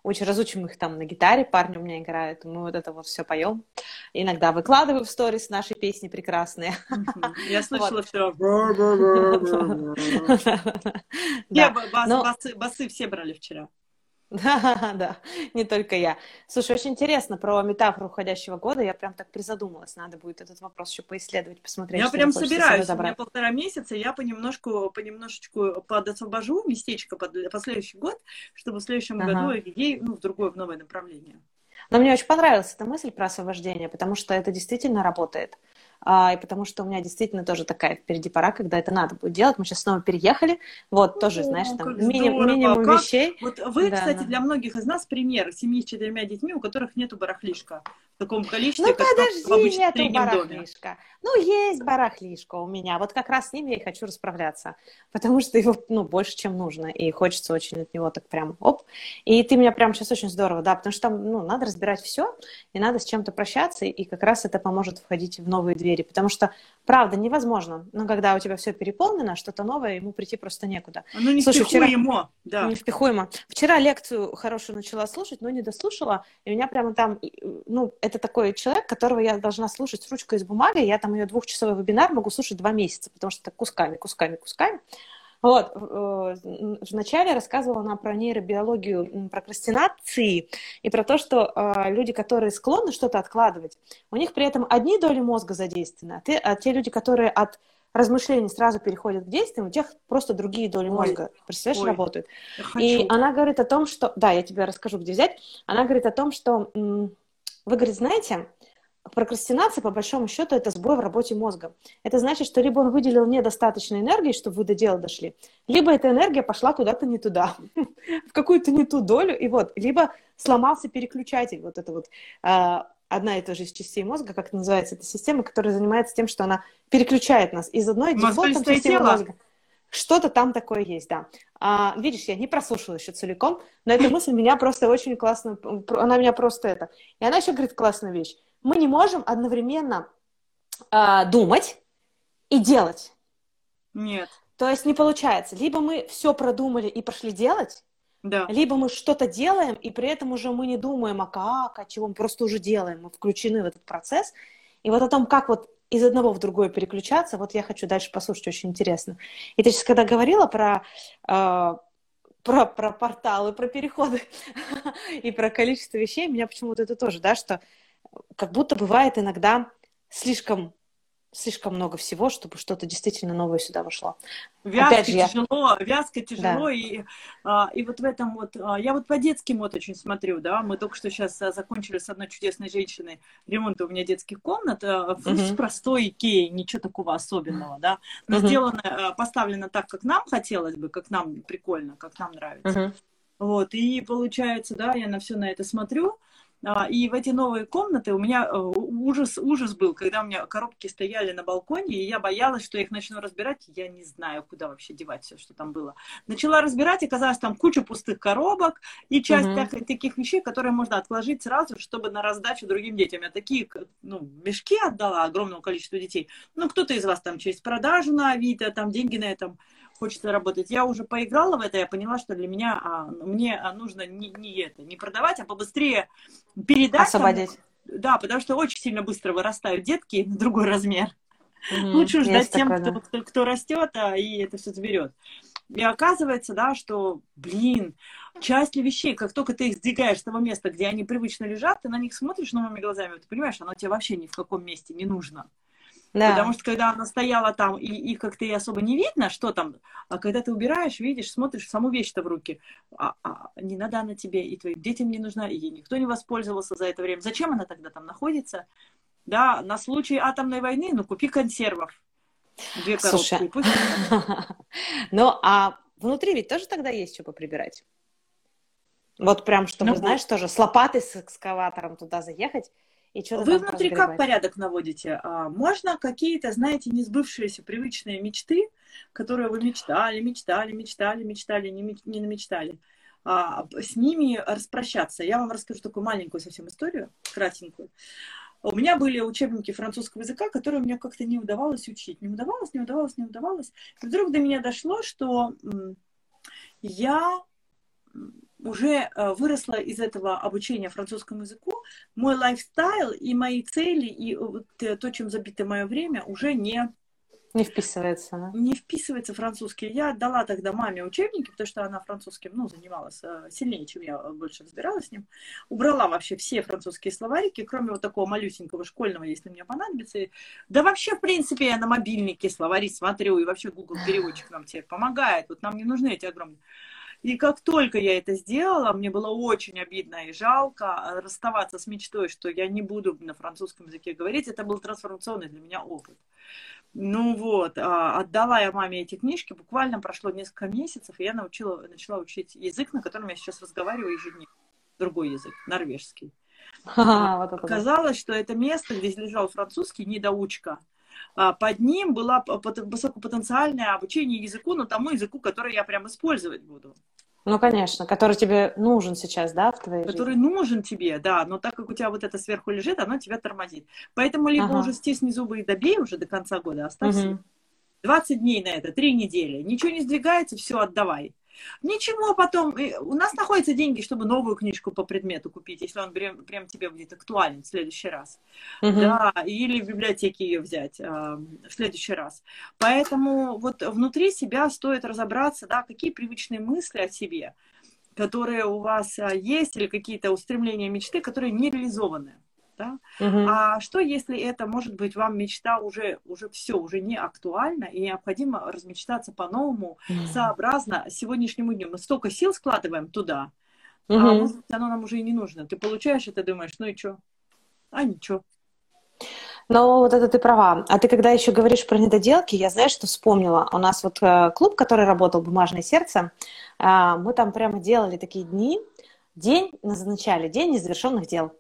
очень разучим их там на гитаре, парни у меня играют, мы вот это вот все поем. Иногда выкладываю в сторис наши песни прекрасные. Я слышала вчера. Басы все брали вчера. Да, да, не только я. Слушай, очень интересно про метафору уходящего года. Я прям так призадумалась. Надо будет этот вопрос еще поисследовать, посмотреть. Я прям собираюсь. У меня полтора месяца. Я понемножку, понемножечку подосвобожу местечко под, под следующий год, чтобы в следующем ага. году идей, ну, в другое, в новое направление. Но мне очень понравилась эта мысль про освобождение, потому что это действительно работает а, и потому что у меня действительно тоже такая впереди пора, когда это надо будет делать. Мы сейчас снова переехали, вот, тоже, знаешь, там мини, минимум как? вещей. Вот вы, да, кстати, да. для многих из нас пример семьи с четырьмя детьми, у которых нету барахлишка в таком количестве, ну, как подожди, в обычном нету барахлишка. Доме. Ну, есть барахлишка у меня, вот как раз с ним я и хочу расправляться, потому что его, ну, больше, чем нужно, и хочется очень от него так прям, оп. И ты меня прям сейчас очень здорово, да, потому что там, ну, надо разбирать все, и надо с чем-то прощаться, и как раз это поможет входить в новые двери, потому что, правда, невозможно, но когда у тебя все переполнено, что-то новое, ему прийти просто некуда. Ну, не Слушай, вчера... да. Не впихуемо. Вчера лекцию хорошую начала слушать, но не дослушала, и меня прямо там, ну, это такой человек, которого я должна слушать с ручкой и с бумагой, я там ее двухчасовой вебинар могу слушать два месяца, потому что так кусками, кусками, кусками. Вот, э, вначале рассказывала она про нейробиологию прокрастинации и про то, что э, люди, которые склонны что-то откладывать, у них при этом одни доли мозга задействованы, а, те, а те люди, которые от размышлений сразу переходят к действиям, у тех просто другие доли мозга, ой, представляешь, ой, работают. И она говорит о том, что... Да, я тебе расскажу, где взять. Она говорит о том, что... Вы, говорит, знаете, прокрастинация, по большому счету, это сбой в работе мозга. Это значит, что либо он выделил недостаточно энергии, чтобы вы до дела дошли, либо эта энергия пошла куда-то не туда, в какую-то не ту долю, и вот, либо сломался переключатель, вот это вот а, одна и та же из частей мозга, как называется эта система, которая занимается тем, что она переключает нас из одной дефолтной системы мозга. Что-то там такое есть, да. А, видишь, я не прослушала еще целиком, но эта мысль меня просто очень классно, она меня просто это. И она еще говорит классную вещь мы не можем одновременно э, думать и делать. Нет. То есть не получается. Либо мы все продумали и пошли делать, да. либо мы что-то делаем, и при этом уже мы не думаем, а как, а чего, мы просто уже делаем, мы включены в этот процесс. И вот о том, как вот из одного в другое переключаться, вот я хочу дальше послушать, очень интересно. И ты сейчас, когда говорила про, э, про, про порталы, про переходы и про количество вещей, меня почему-то это тоже, да, что как будто бывает иногда слишком слишком много всего, чтобы что-то действительно новое сюда вошло. Вязко Опять же, тяжело, я... вязко тяжело, да. и, а, и вот в этом вот, а, я вот по детским вот очень смотрю, да, мы только что сейчас а, закончили с одной чудесной женщиной ремонт у меня детских комнат, а, угу. простой Икеи, ничего такого особенного, да, но угу. сделано, а, поставлено так, как нам хотелось бы, как нам прикольно, как нам нравится. Угу. Вот, и получается, да, я на все на это смотрю, и в эти новые комнаты у меня э, ужас, ужас был, когда у меня коробки стояли на балконе, и я боялась, что я их начну разбирать. Я не знаю, куда вообще девать все, что там было. Начала разбирать, и оказалось там куча пустых коробок и часть угу. так, таких вещей, которые можно отложить сразу, чтобы на раздачу другим детям. Я такие ну, мешки отдала огромному количеству детей. Ну, кто-то из вас там через продажу на Авито, там деньги на этом хочется работать. Я уже поиграла в это, я поняла, что для меня а, мне а, нужно не, не это, не продавать, а побыстрее передать. Освободить. Там, да, потому что очень сильно быстро вырастают детки на другой размер. Mm-hmm. Лучше ждать тем, такое, кто, кто, кто растет, а, и это все заберет. И оказывается, да, что, блин, часть вещей, как только ты их сдвигаешь с того места, где они привычно лежат, ты на них смотришь новыми глазами, ты понимаешь, оно тебе вообще ни в каком месте не нужно. Да. Потому что когда она стояла там, и их как-то и особо не видно, что там, а когда ты убираешь, видишь, смотришь саму вещь-то в руки, а, а, не надо она тебе, и твоим детям не нужна, и ей никто не воспользовался за это время. Зачем она тогда там находится? Да, на случай атомной войны, ну, купи консервов. Две коробки. Пусть... ну, а внутри ведь тоже тогда есть что поприбирать? Вот прям, чтобы, ну, знаешь, тоже с лопатой, с экскаватором туда заехать и что Вы внутри как порядок наводите? А, можно какие-то, знаете, несбывшиеся привычные мечты, которые вы мечтали, мечтали, мечтали, мечтали, не, не намечтали, а, с ними распрощаться. Я вам расскажу такую маленькую совсем историю, кратенькую. У меня были учебники французского языка, которые мне как-то не удавалось учить. Не удавалось, не удавалось, не удавалось. И вдруг до меня дошло, что я уже э, выросла из этого обучения французскому языку, мой лайфстайл и мои цели, и вот то, чем забито мое время, уже не не вписывается, да? Не вписывается французский. Я дала тогда маме учебники, потому что она французским, ну, занималась э, сильнее, чем я больше разбиралась с ним. Убрала вообще все французские словарики, кроме вот такого малюсенького школьного, если мне понадобится. Да вообще, в принципе, я на мобильнике словари смотрю, и вообще Google переводчик нам теперь помогает. Вот нам не нужны эти огромные и как только я это сделала, мне было очень обидно и жалко а, расставаться с мечтой, что я не буду на французском языке говорить. Это был трансформационный для меня опыт. Ну вот, а, отдала я маме эти книжки, буквально прошло несколько месяцев, и я научила, начала учить язык, на котором я сейчас разговариваю ежедневно. Другой язык, норвежский. А, вот Казалось, что это место, где лежал французский, недоучка. А под ним было высокопотенциальное обучение языку, но тому языку, который я прям использовать буду. Ну, конечно, который тебе нужен сейчас, да, в твоей Который жизни? нужен тебе, да, но так как у тебя вот это сверху лежит, оно тебя тормозит. Поэтому либо ага. уже стисни зубы и добей уже до конца года, оставь угу. 20 дней на это, 3 недели. Ничего не сдвигается, все, отдавай. Ничего потом, у нас находятся деньги, чтобы новую книжку по предмету купить, если он прям, прям тебе будет актуален в следующий раз. Угу. Да, или в библиотеке ее взять а, в следующий раз. Поэтому вот внутри себя стоит разобраться, да, какие привычные мысли о себе, которые у вас а, есть, или какие-то устремления, мечты, которые не реализованы да? Угу. А что, если это, может быть, вам мечта уже, уже все, уже не актуальна, и необходимо размечтаться по-новому, угу. сообразно сегодняшнему дню. Мы столько сил складываем туда, угу. а может быть, оно нам уже и не нужно. Ты получаешь это, думаешь, ну и что? А ничего. Но вот это ты права. А ты когда еще говоришь про недоделки, я знаешь, что вспомнила. У нас вот э, клуб, который работал «Бумажное сердце», э, мы там прямо делали такие дни, день назначали, день незавершенных дел.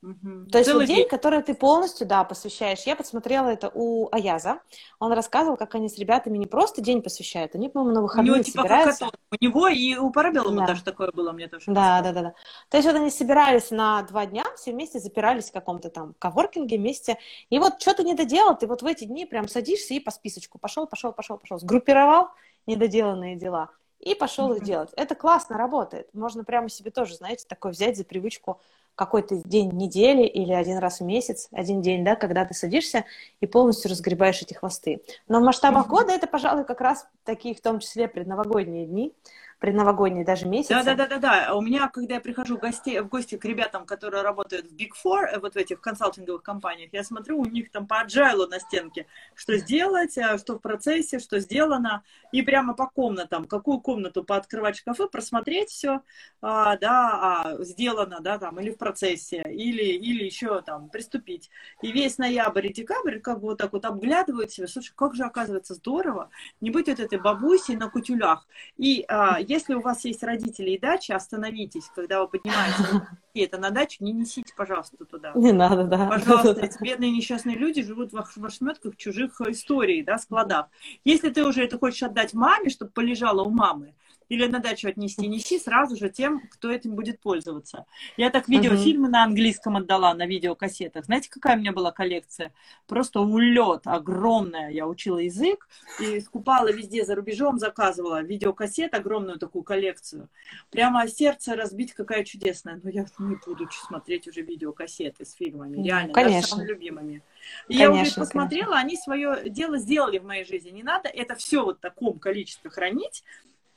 Угу. То есть Целый вот день, день, который ты полностью, да, посвящаешь. Я подсмотрела это у Аяза. Он рассказывал, как они с ребятами не просто день посвящают, они, по-моему, на выходные у него, типа, собираются. Хакатон. У него и у Парабеллума да. даже такое было, мне тоже. Да, да, да, да. То есть вот они собирались на два дня, все вместе запирались в каком-то там коворкинге вместе. И вот что ты не доделал, ты вот в эти дни прям садишься и по списочку пошел, пошел, пошел, пошел. Сгруппировал недоделанные дела и пошел mm-hmm. их делать. Это классно работает. Можно прямо себе тоже, знаете, такой взять за привычку какой-то день недели или один раз в месяц, один день, да, когда ты садишься и полностью разгребаешь эти хвосты. Но в масштабах mm-hmm. года это, пожалуй, как раз такие, в том числе предновогодние дни, предновогодние даже месяцы. Да, да, да, да, да. У меня, когда я прихожу в гости, в гости к ребятам, которые работают в Big Four, э, вот в этих консалтинговых компаниях, я смотрю, у них там по agile на стенке, что сделать, э, что в процессе, что сделано, и прямо по комнатам, какую комнату пооткрывать шкафы, просмотреть все, а, да, а, сделано, да, там, или в процессе, или, или еще там приступить. И весь ноябрь и декабрь как бы вот так вот обглядывают себя, слушай, как же оказывается здорово не быть вот этой бабусей на кутюлях. И а, если у вас есть родители и дача, остановитесь, когда вы поднимаетесь это на дачу, не несите, пожалуйста, туда. Не надо, да. Пожалуйста, эти бедные несчастные люди живут в ошметках чужих историй, да, складах. Если ты уже это хочешь отдать маме, чтобы полежала у мамы, или на дачу отнести, неси сразу же тем, кто этим будет пользоваться. Я так видеофильмы uh-huh. на английском отдала, на видеокассетах. Знаете, какая у меня была коллекция? Просто улет огромная. Я учила язык и скупала везде за рубежом, заказывала видеокассет, огромную такую коллекцию. Прямо сердце разбить, какая чудесная. Но я не буду смотреть уже видеокассеты с фильмами, реально, конечно. даже самыми любимыми. И конечно, я уже посмотрела, конечно. они свое дело сделали в моей жизни. Не надо это все вот в таком количестве хранить,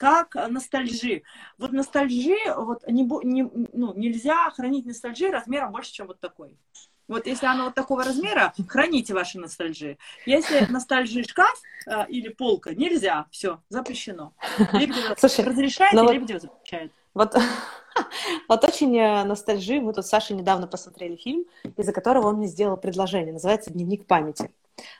как ностальжи. Вот ностальжи, вот не, не, ну, нельзя хранить ностальжи размером больше, чем вот такой. Вот если оно вот такого размера, храните ваши ностальжи. Если ностальжи шкаф э, или полка, нельзя, все, запрещено. Слушай, разрешает, ну вот, запрещает. Вот, вот очень э, ностальжи. Мы тут с Сашей недавно посмотрели фильм, из-за которого он мне сделал предложение. Называется «Дневник памяти».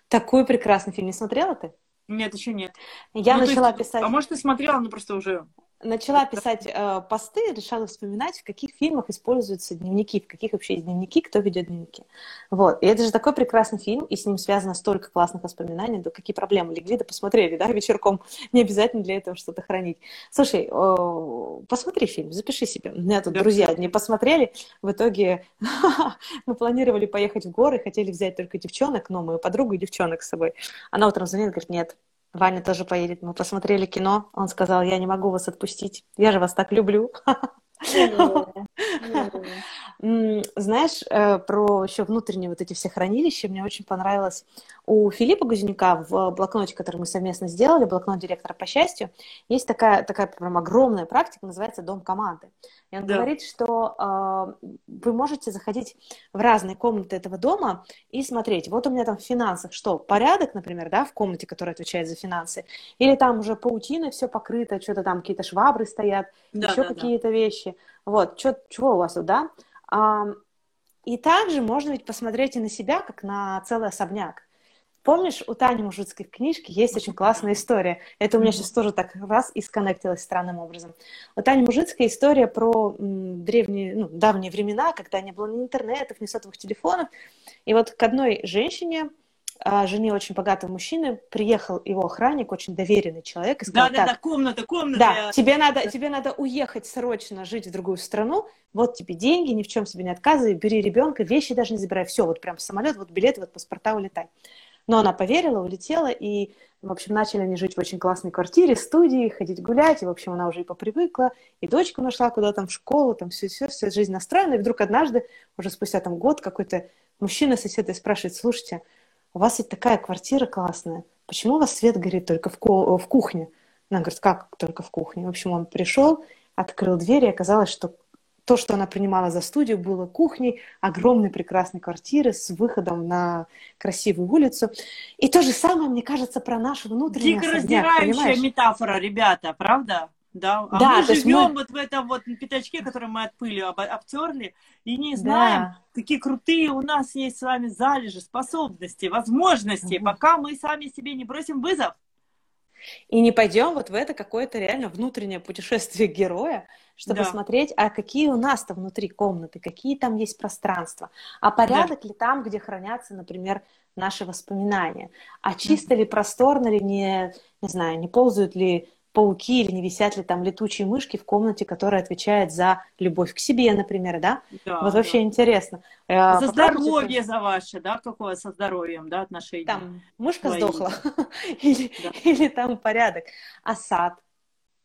Такой прекрасный фильм. Не смотрела ты? Нет, еще нет. Я ну, начала есть, писать. А может, ты смотрела, но просто уже начала писать э, посты, решала вспоминать, в каких фильмах используются дневники, в каких вообще есть дневники, кто ведет дневники. Вот. И это же такой прекрасный фильм, и с ним связано столько классных воспоминаний, да какие проблемы легли, да посмотрели, да, вечерком. Не обязательно для этого что-то хранить. Слушай, э, посмотри фильм, запиши себе. У меня тут друзья не посмотрели, в итоге мы планировали поехать в горы, хотели взять только девчонок, но мою подругу и девчонок с собой. Она утром звонит, говорит, нет, Ваня тоже поедет. Мы посмотрели кино. Он сказал, я не могу вас отпустить. Я же вас так люблю. Знаешь, э, про еще внутренние вот эти все хранилища, мне очень понравилось у Филиппа Гузенюка в блокноте, который мы совместно сделали, блокнот директора по счастью, есть такая, такая прям огромная практика, называется «Дом команды». И он да. говорит, что э, вы можете заходить в разные комнаты этого дома и смотреть, вот у меня там в финансах что, порядок, например, да, в комнате, которая отвечает за финансы, или там уже паутина все покрыто, что-то там какие-то швабры стоят, да, еще да, какие-то да. вещи. Вот, чё, чего у вас тут, да? А, и также можно ведь посмотреть и на себя, как на целый особняк. Помнишь, у Тани Мужицкой в книжке есть очень классная история. Это у меня сейчас тоже так раз и сконнектилось странным образом. У Тани Мужицкой история про древние, ну, давние времена, когда не было ни интернетов, ни сотовых телефонов. И вот к одной женщине а, жене очень богатого мужчины, приехал его охранник, очень доверенный человек, и сказал, да, да, да, комната, комната. Да, тебе надо, тебе надо уехать срочно жить в другую страну, вот тебе деньги, ни в чем себе не отказывай, бери ребенка, вещи даже не забирай, все, вот прям самолет, вот билеты, вот паспорта, улетай. Но она поверила, улетела, и, в общем, начали они жить в очень классной квартире, студии, ходить гулять, и, в общем, она уже и попривыкла, и дочку нашла куда там в школу, там все, все, все, жизнь настроена, и вдруг однажды, уже спустя там год, какой-то мужчина сосед спрашивает, слушайте, у вас ведь такая квартира классная, почему у вас свет горит только в, ку- в кухне? Она говорит, как только в кухне? В общем, он пришел, открыл дверь, и оказалось, что то, что она принимала за студию, было кухней огромной прекрасной квартиры с выходом на красивую улицу. И то же самое, мне кажется, про наш внутренний Дико раздирающая метафора, ребята, правда? Да, а да, мы живем мы... вот в этом вот пятачке, который мы от пыли об, обтерли, и не знаем, да. какие крутые у нас есть с вами залежи, способности, возможности, угу. пока мы сами себе не бросим вызов. И не пойдем вот в это какое-то реально внутреннее путешествие героя, чтобы да. смотреть, а какие у нас-то внутри комнаты, какие там есть пространства, а порядок да. ли там, где хранятся, например, наши воспоминания, а чисто ли, просторно ли, не, не знаю, не ползают ли пауки или не висят ли там летучие мышки в комнате, которая отвечает за любовь к себе, например, да? да вот вообще да. интересно. Э, за здоровье за ваше, да, какое со здоровьем, да, отношения? Там мышка Свои. сдохла или, да. или там порядок. А сад,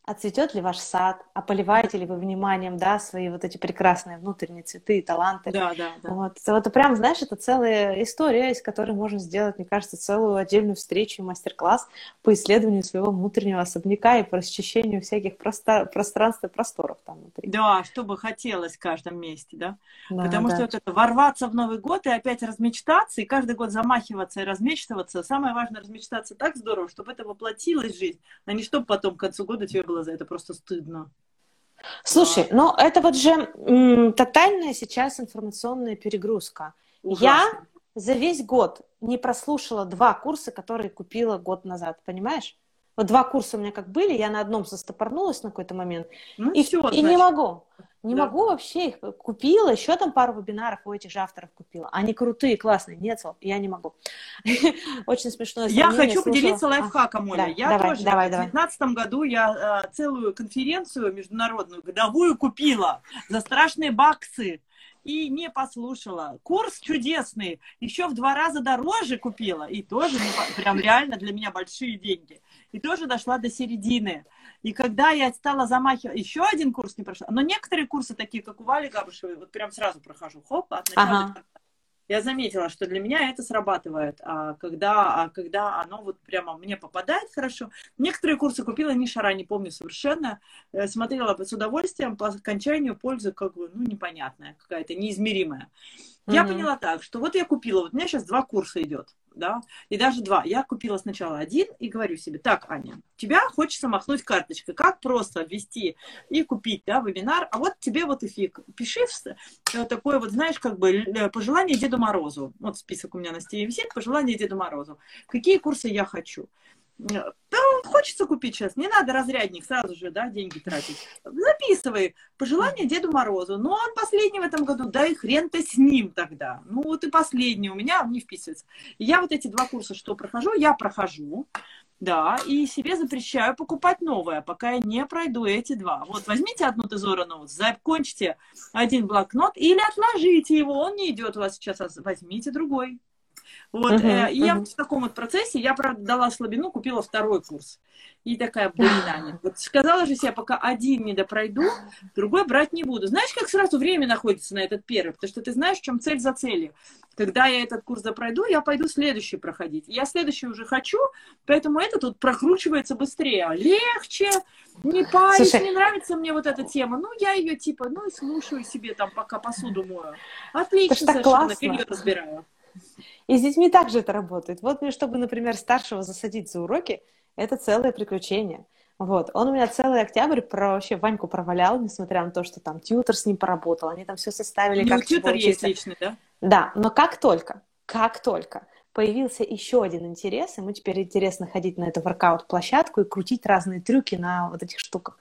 а цветет ли ваш сад, а поливаете ли вы вниманием, да, свои вот эти прекрасные внутренние цветы, таланты. Да, да, да. Вот, вот прям, знаешь, это целая история, из которой можно сделать, мне кажется, целую отдельную встречу, мастер-класс по исследованию своего внутреннего особняка и по расчищению всяких просто... пространств и просторов там внутри. Да, что бы хотелось в каждом месте, да. да Потому да. что вот это ворваться в Новый год и опять размечтаться, и каждый год замахиваться и размечтываться. Самое важное размечтаться так здорово, чтобы это воплотилось в жизнь, а не чтобы потом к концу года тебе было было за это просто стыдно. Слушай, ну это вот же м, тотальная сейчас информационная перегрузка. Ужасно. Я за весь год не прослушала два курса, которые купила год назад, понимаешь? Вот два курса у меня как были, я на одном застопорнулась на какой-то момент, ну, и, все, и не могу. Не да. могу вообще их. Купила, еще там пару вебинаров у этих же авторов купила. Они крутые, классные. Нет, я не могу. Очень смешно. Я хочу поделиться лайфхаком, Оля. Я тоже в 2019 году я э, целую конференцию международную годовую купила за страшные баксы и не послушала. Курс чудесный, еще в два раза дороже купила, и тоже прям реально для меня большие деньги. И тоже дошла до середины. И когда я стала замахивать, еще один курс не прошла, но некоторые курсы, такие как у Вали Габышевой, вот прям сразу прохожу, хоп, от начала ага. Я заметила, что для меня это срабатывает, а когда, а когда оно вот прямо мне попадает хорошо. Некоторые курсы купила, ни шара не помню совершенно. Э, смотрела с удовольствием, по окончанию польза как бы, ну, непонятная, какая-то неизмеримая. Я mm-hmm. поняла так, что вот я купила, вот у меня сейчас два курса идет да, и даже два. Я купила сначала один и говорю себе, так, Аня, тебя хочется махнуть карточкой, как просто ввести и купить, да, вебинар, а вот тебе вот и фиг. Пиши э, такое вот, знаешь, как бы э, пожелание Деду Морозу. Вот список у меня на стене висит, пожелание Деду Морозу. Какие курсы я хочу? Да, хочется купить сейчас, не надо разрядник сразу же, да, деньги тратить. Записывай пожелание Деду Морозу. Ну, он последний в этом году, да и хрен-то с ним тогда. Ну, вот и последний у меня не вписывается. Я вот эти два курса, что прохожу, я прохожу, да, и себе запрещаю покупать новое, пока я не пройду эти два. Вот возьмите одну тезора ноут, закончите один блокнот или отложите его, он не идет у вас сейчас, возьмите другой. Вот, uh-huh, э, и uh-huh. я вот в таком вот процессе, я, правда, дала слабину, купила второй курс. И такая, блин, Аня, вот сказала же себе, пока один не допройду, другой брать не буду. Знаешь, как сразу время находится на этот первый? Потому что ты знаешь, в чем цель за целью. Когда я этот курс допройду, я пойду следующий проходить. Я следующий уже хочу, поэтому это тут прокручивается быстрее. Легче, не парюсь, Слушай, не нравится мне вот эта тема. Ну, я ее типа, ну и слушаю себе там, пока посуду мою. Отлично совершенно, классно. разбираю. И с детьми также это работает. Вот мне, чтобы, например, старшего засадить за уроки, это целое приключение. Вот. Он у меня целый октябрь про вообще Ваньку провалял, несмотря на то, что там тьютер с ним поработал, они там все составили. Ну, как тьютер есть личный, да? Да, но как только, как только появился еще один интерес, ему теперь интересно ходить на эту воркаут-площадку и крутить разные трюки на вот этих штуках.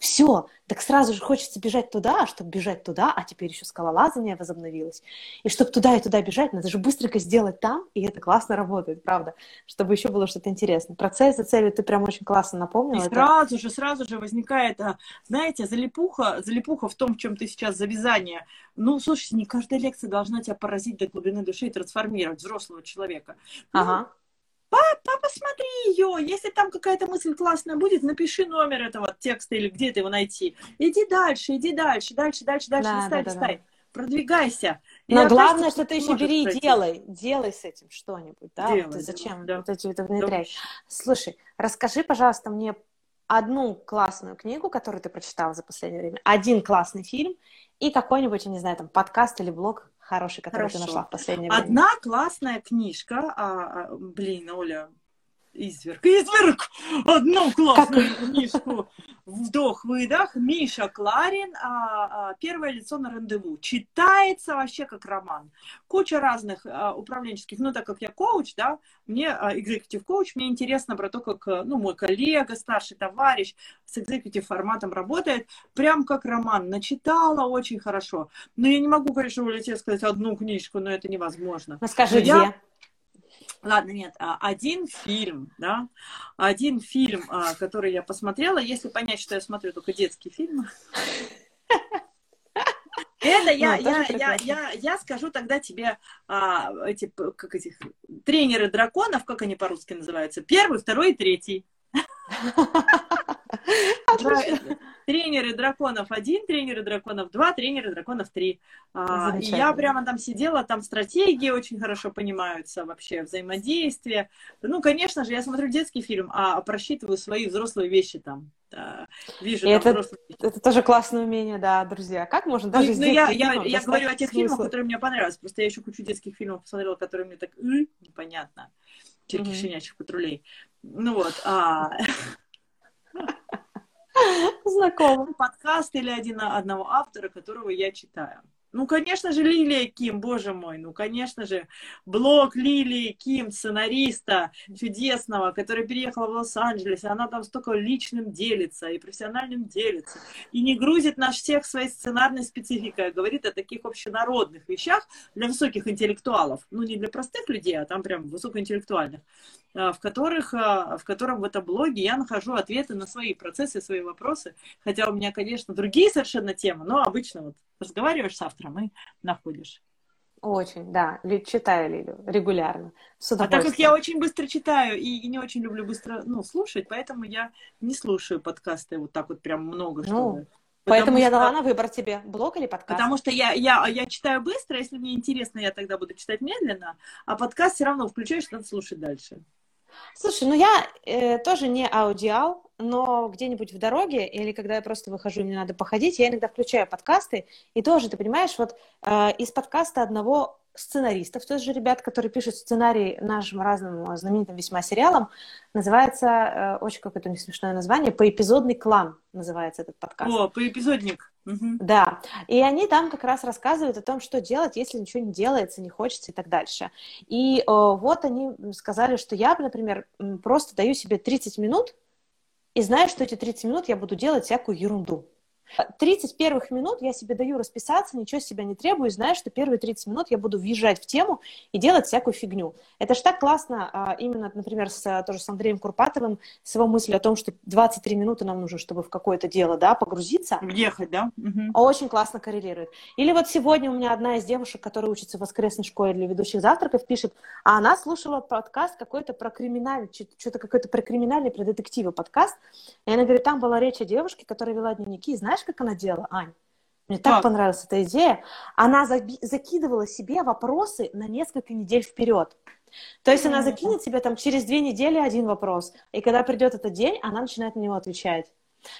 Все, так сразу же хочется бежать туда, а чтобы бежать туда, а теперь еще скалолазание возобновилось. И чтобы туда и туда бежать, надо же быстренько сделать там, и это классно работает, правда, чтобы еще было что-то интересное. Процесс за целью ты прям очень классно напомнила. И сразу же, сразу же возникает, а, знаете, залипуха, залипуха в том, в чем ты сейчас завязание. Ну, слушайте, не каждая лекция должна тебя поразить до глубины души и трансформировать взрослого человека. Ну, ага папа, посмотри ее, если там какая-то мысль классная будет, напиши номер этого текста или где ты его найти. Иди дальше, иди дальше, дальше, дальше, дальше, да, листай, да, листай. Да, Продвигайся. Но и главное, что ты еще бери и делай. Делай с этим что-нибудь, да? Делай, ты зачем да. вот эти это внедрять? Да. Слушай, расскажи, пожалуйста, мне одну классную книгу, которую ты прочитала за последнее время, один классный фильм и какой-нибудь, я не знаю, там, подкаст или блог хороший, который Хорошо. ты нашла в последнее время? Одна классная книжка, а, а, блин, Оля, изверг, изверг, одну классную как? книжку вдох-выдох, Миша Кларин, а, а, первое лицо на рандеву. Читается вообще как роман. Куча разных а, управленческих, ну, так как я коуч, да, мне, экзекутив коуч, мне интересно про то, как, ну, мой коллега, старший товарищ с экзекутив форматом работает, прям как роман. Начитала очень хорошо. Но я не могу, конечно, улететь сказать одну книжку, но это невозможно. Ну, скажи, но где? Я Ладно, нет, а, один фильм, да, один фильм, а, который я посмотрела, если понять, что я смотрю только детские фильмы, это я, ну, я, я, я, я скажу тогда тебе а, эти, как этих, тренеры драконов, как они по-русски называются, первый, второй и третий. Тренеры драконов один, тренеры драконов два, тренеры драконов три. А, и я прямо там сидела, там стратегии очень хорошо понимаются, вообще взаимодействие. Ну, конечно же, я смотрю детский фильм, а просчитываю свои взрослые вещи там. Вижу там это, взрослые... это тоже классное умение, да, друзья. Как можно даже ну, ну, я, я, я говорю о тех фильмах, которые мне понравились. Просто я еще кучу детских фильмов посмотрела, которые мне так непонятно. Чирки mm-hmm. патрулей. Ну вот. А... Знакомо. Подкаст или один, одного автора, которого я читаю. Ну, конечно же, Лилия Ким, боже мой, ну, конечно же, блог Лилии Ким, сценариста чудесного, который переехала в Лос-Анджелес, она там столько личным делится и профессиональным делится, и не грузит нас всех своей сценарной спецификой, а говорит о таких общенародных вещах для высоких интеллектуалов, ну, не для простых людей, а там прям высокоинтеллектуальных. А, в, которых, а, в котором в этом блоге я нахожу ответы на свои процессы, свои вопросы. Хотя у меня, конечно, другие совершенно темы, но обычно вот разговариваешь с автором и находишь. Очень, да. Читаю Лилю регулярно. а так как я очень быстро читаю и, и не очень люблю быстро ну, слушать, поэтому я не слушаю подкасты вот так вот прям много, ну, чтобы... Поэтому что... я дала на выбор тебе блог или подкаст. Потому что я, я, я читаю быстро, если мне интересно, я тогда буду читать медленно, а подкаст все равно включаешь, надо слушать дальше. Слушай, ну я э, тоже не аудиал, но где-нибудь в дороге или когда я просто выхожу, мне надо походить, я иногда включаю подкасты, и тоже, ты понимаешь, вот э, из подкаста одного сценаристов, то есть же ребят, которые пишут сценарий нашим разным знаменитым весьма сериалам, называется, э, очень какое-то у них смешное название, «Поэпизодный клан» называется этот подкаст. О, поэпизодник. Угу. Да, и они там как раз рассказывают о том, что делать, если ничего не делается, не хочется и так дальше. И о, вот они сказали, что я, например, просто даю себе 30 минут и знаю, что эти 30 минут я буду делать всякую ерунду. 30 первых минут я себе даю расписаться, ничего себя не требую, знаю, что первые 30 минут я буду въезжать в тему и делать всякую фигню. Это ж так классно, а, именно, например, с, тоже с Андреем Курпатовым, с его мыслью о том, что 23 минуты нам нужно, чтобы в какое-то дело, да, погрузиться. Въехать, да? Угу. Очень классно коррелирует. Или вот сегодня у меня одна из девушек, которая учится в воскресной школе для ведущих завтраков, пишет, а она слушала подкаст какой-то про криминальный, что-то какой-то про криминальный, про детективы подкаст, и она говорит, там была речь о девушке, которая вела дневники, и знаешь, как она делала, Ань? Мне так как? понравилась эта идея. Она закидывала себе вопросы на несколько недель вперед. То есть она закинет себе там через две недели один вопрос, и когда придет этот день, она начинает на него отвечать.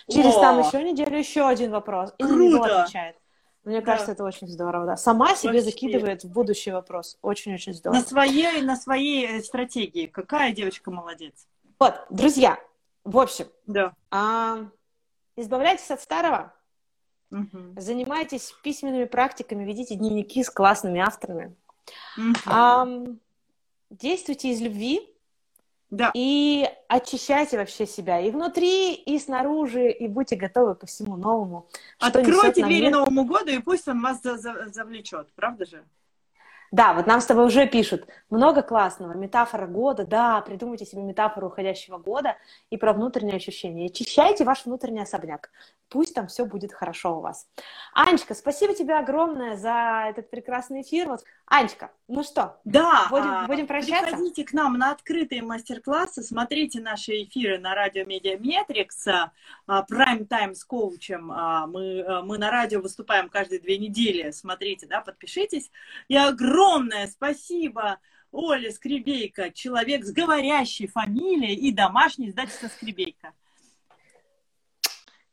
Через О! там еще неделю еще один вопрос, и Круто! на него отвечает. Мне да. кажется, это очень здорово, да. Сама себе Вообще. закидывает в будущий вопрос. Очень-очень здорово. На своей, на своей э, стратегии. Какая девочка молодец. Вот, друзья, в общем, да. а, избавляйтесь от старого, угу. занимайтесь письменными практиками, ведите дневники с классными авторами, угу. а, действуйте из любви, да. И очищайте вообще себя и внутри, и снаружи, и будьте готовы ко всему новому. Откройте двери Новому году, и пусть он вас за за завлечет, правда же? Да, вот нам с тобой уже пишут, много классного, метафора года, да, придумайте себе метафору уходящего года и про внутреннее ощущение. Очищайте ваш внутренний особняк. Пусть там все будет хорошо у вас. Анечка, спасибо тебе огромное за этот прекрасный эфир. Вот, Анечка, ну что, да, будем, а, будем прощаться? Приходите к нам на открытые мастер-классы, смотрите наши эфиры на радио Медиаметрикс, Prime Time с коучем. А, мы, а, мы на радио выступаем каждые две недели. Смотрите, да, подпишитесь. И огромное спасибо Оле Скребейко, человек с говорящей фамилией и домашний издательство Скребейко.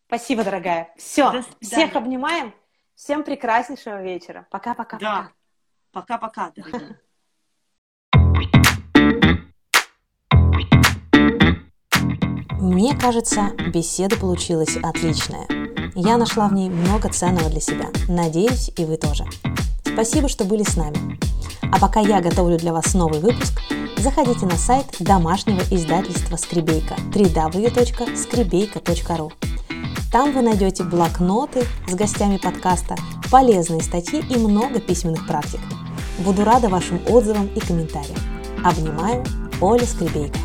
Спасибо, дорогая. Все, всех обнимаем. Всем прекраснейшего вечера. Пока-пока. Да. Пока-пока, дорогие. Мне кажется, беседа получилась отличная. Я нашла в ней много ценного для себя. Надеюсь, и вы тоже. Спасибо, что были с нами. А пока я готовлю для вас новый выпуск, заходите на сайт домашнего издательства «Скребейка» www.скребейка.ру там вы найдете блокноты с гостями подкаста, полезные статьи и много письменных практик. Буду рада вашим отзывам и комментариям. Обнимаю, Оля Скребейка.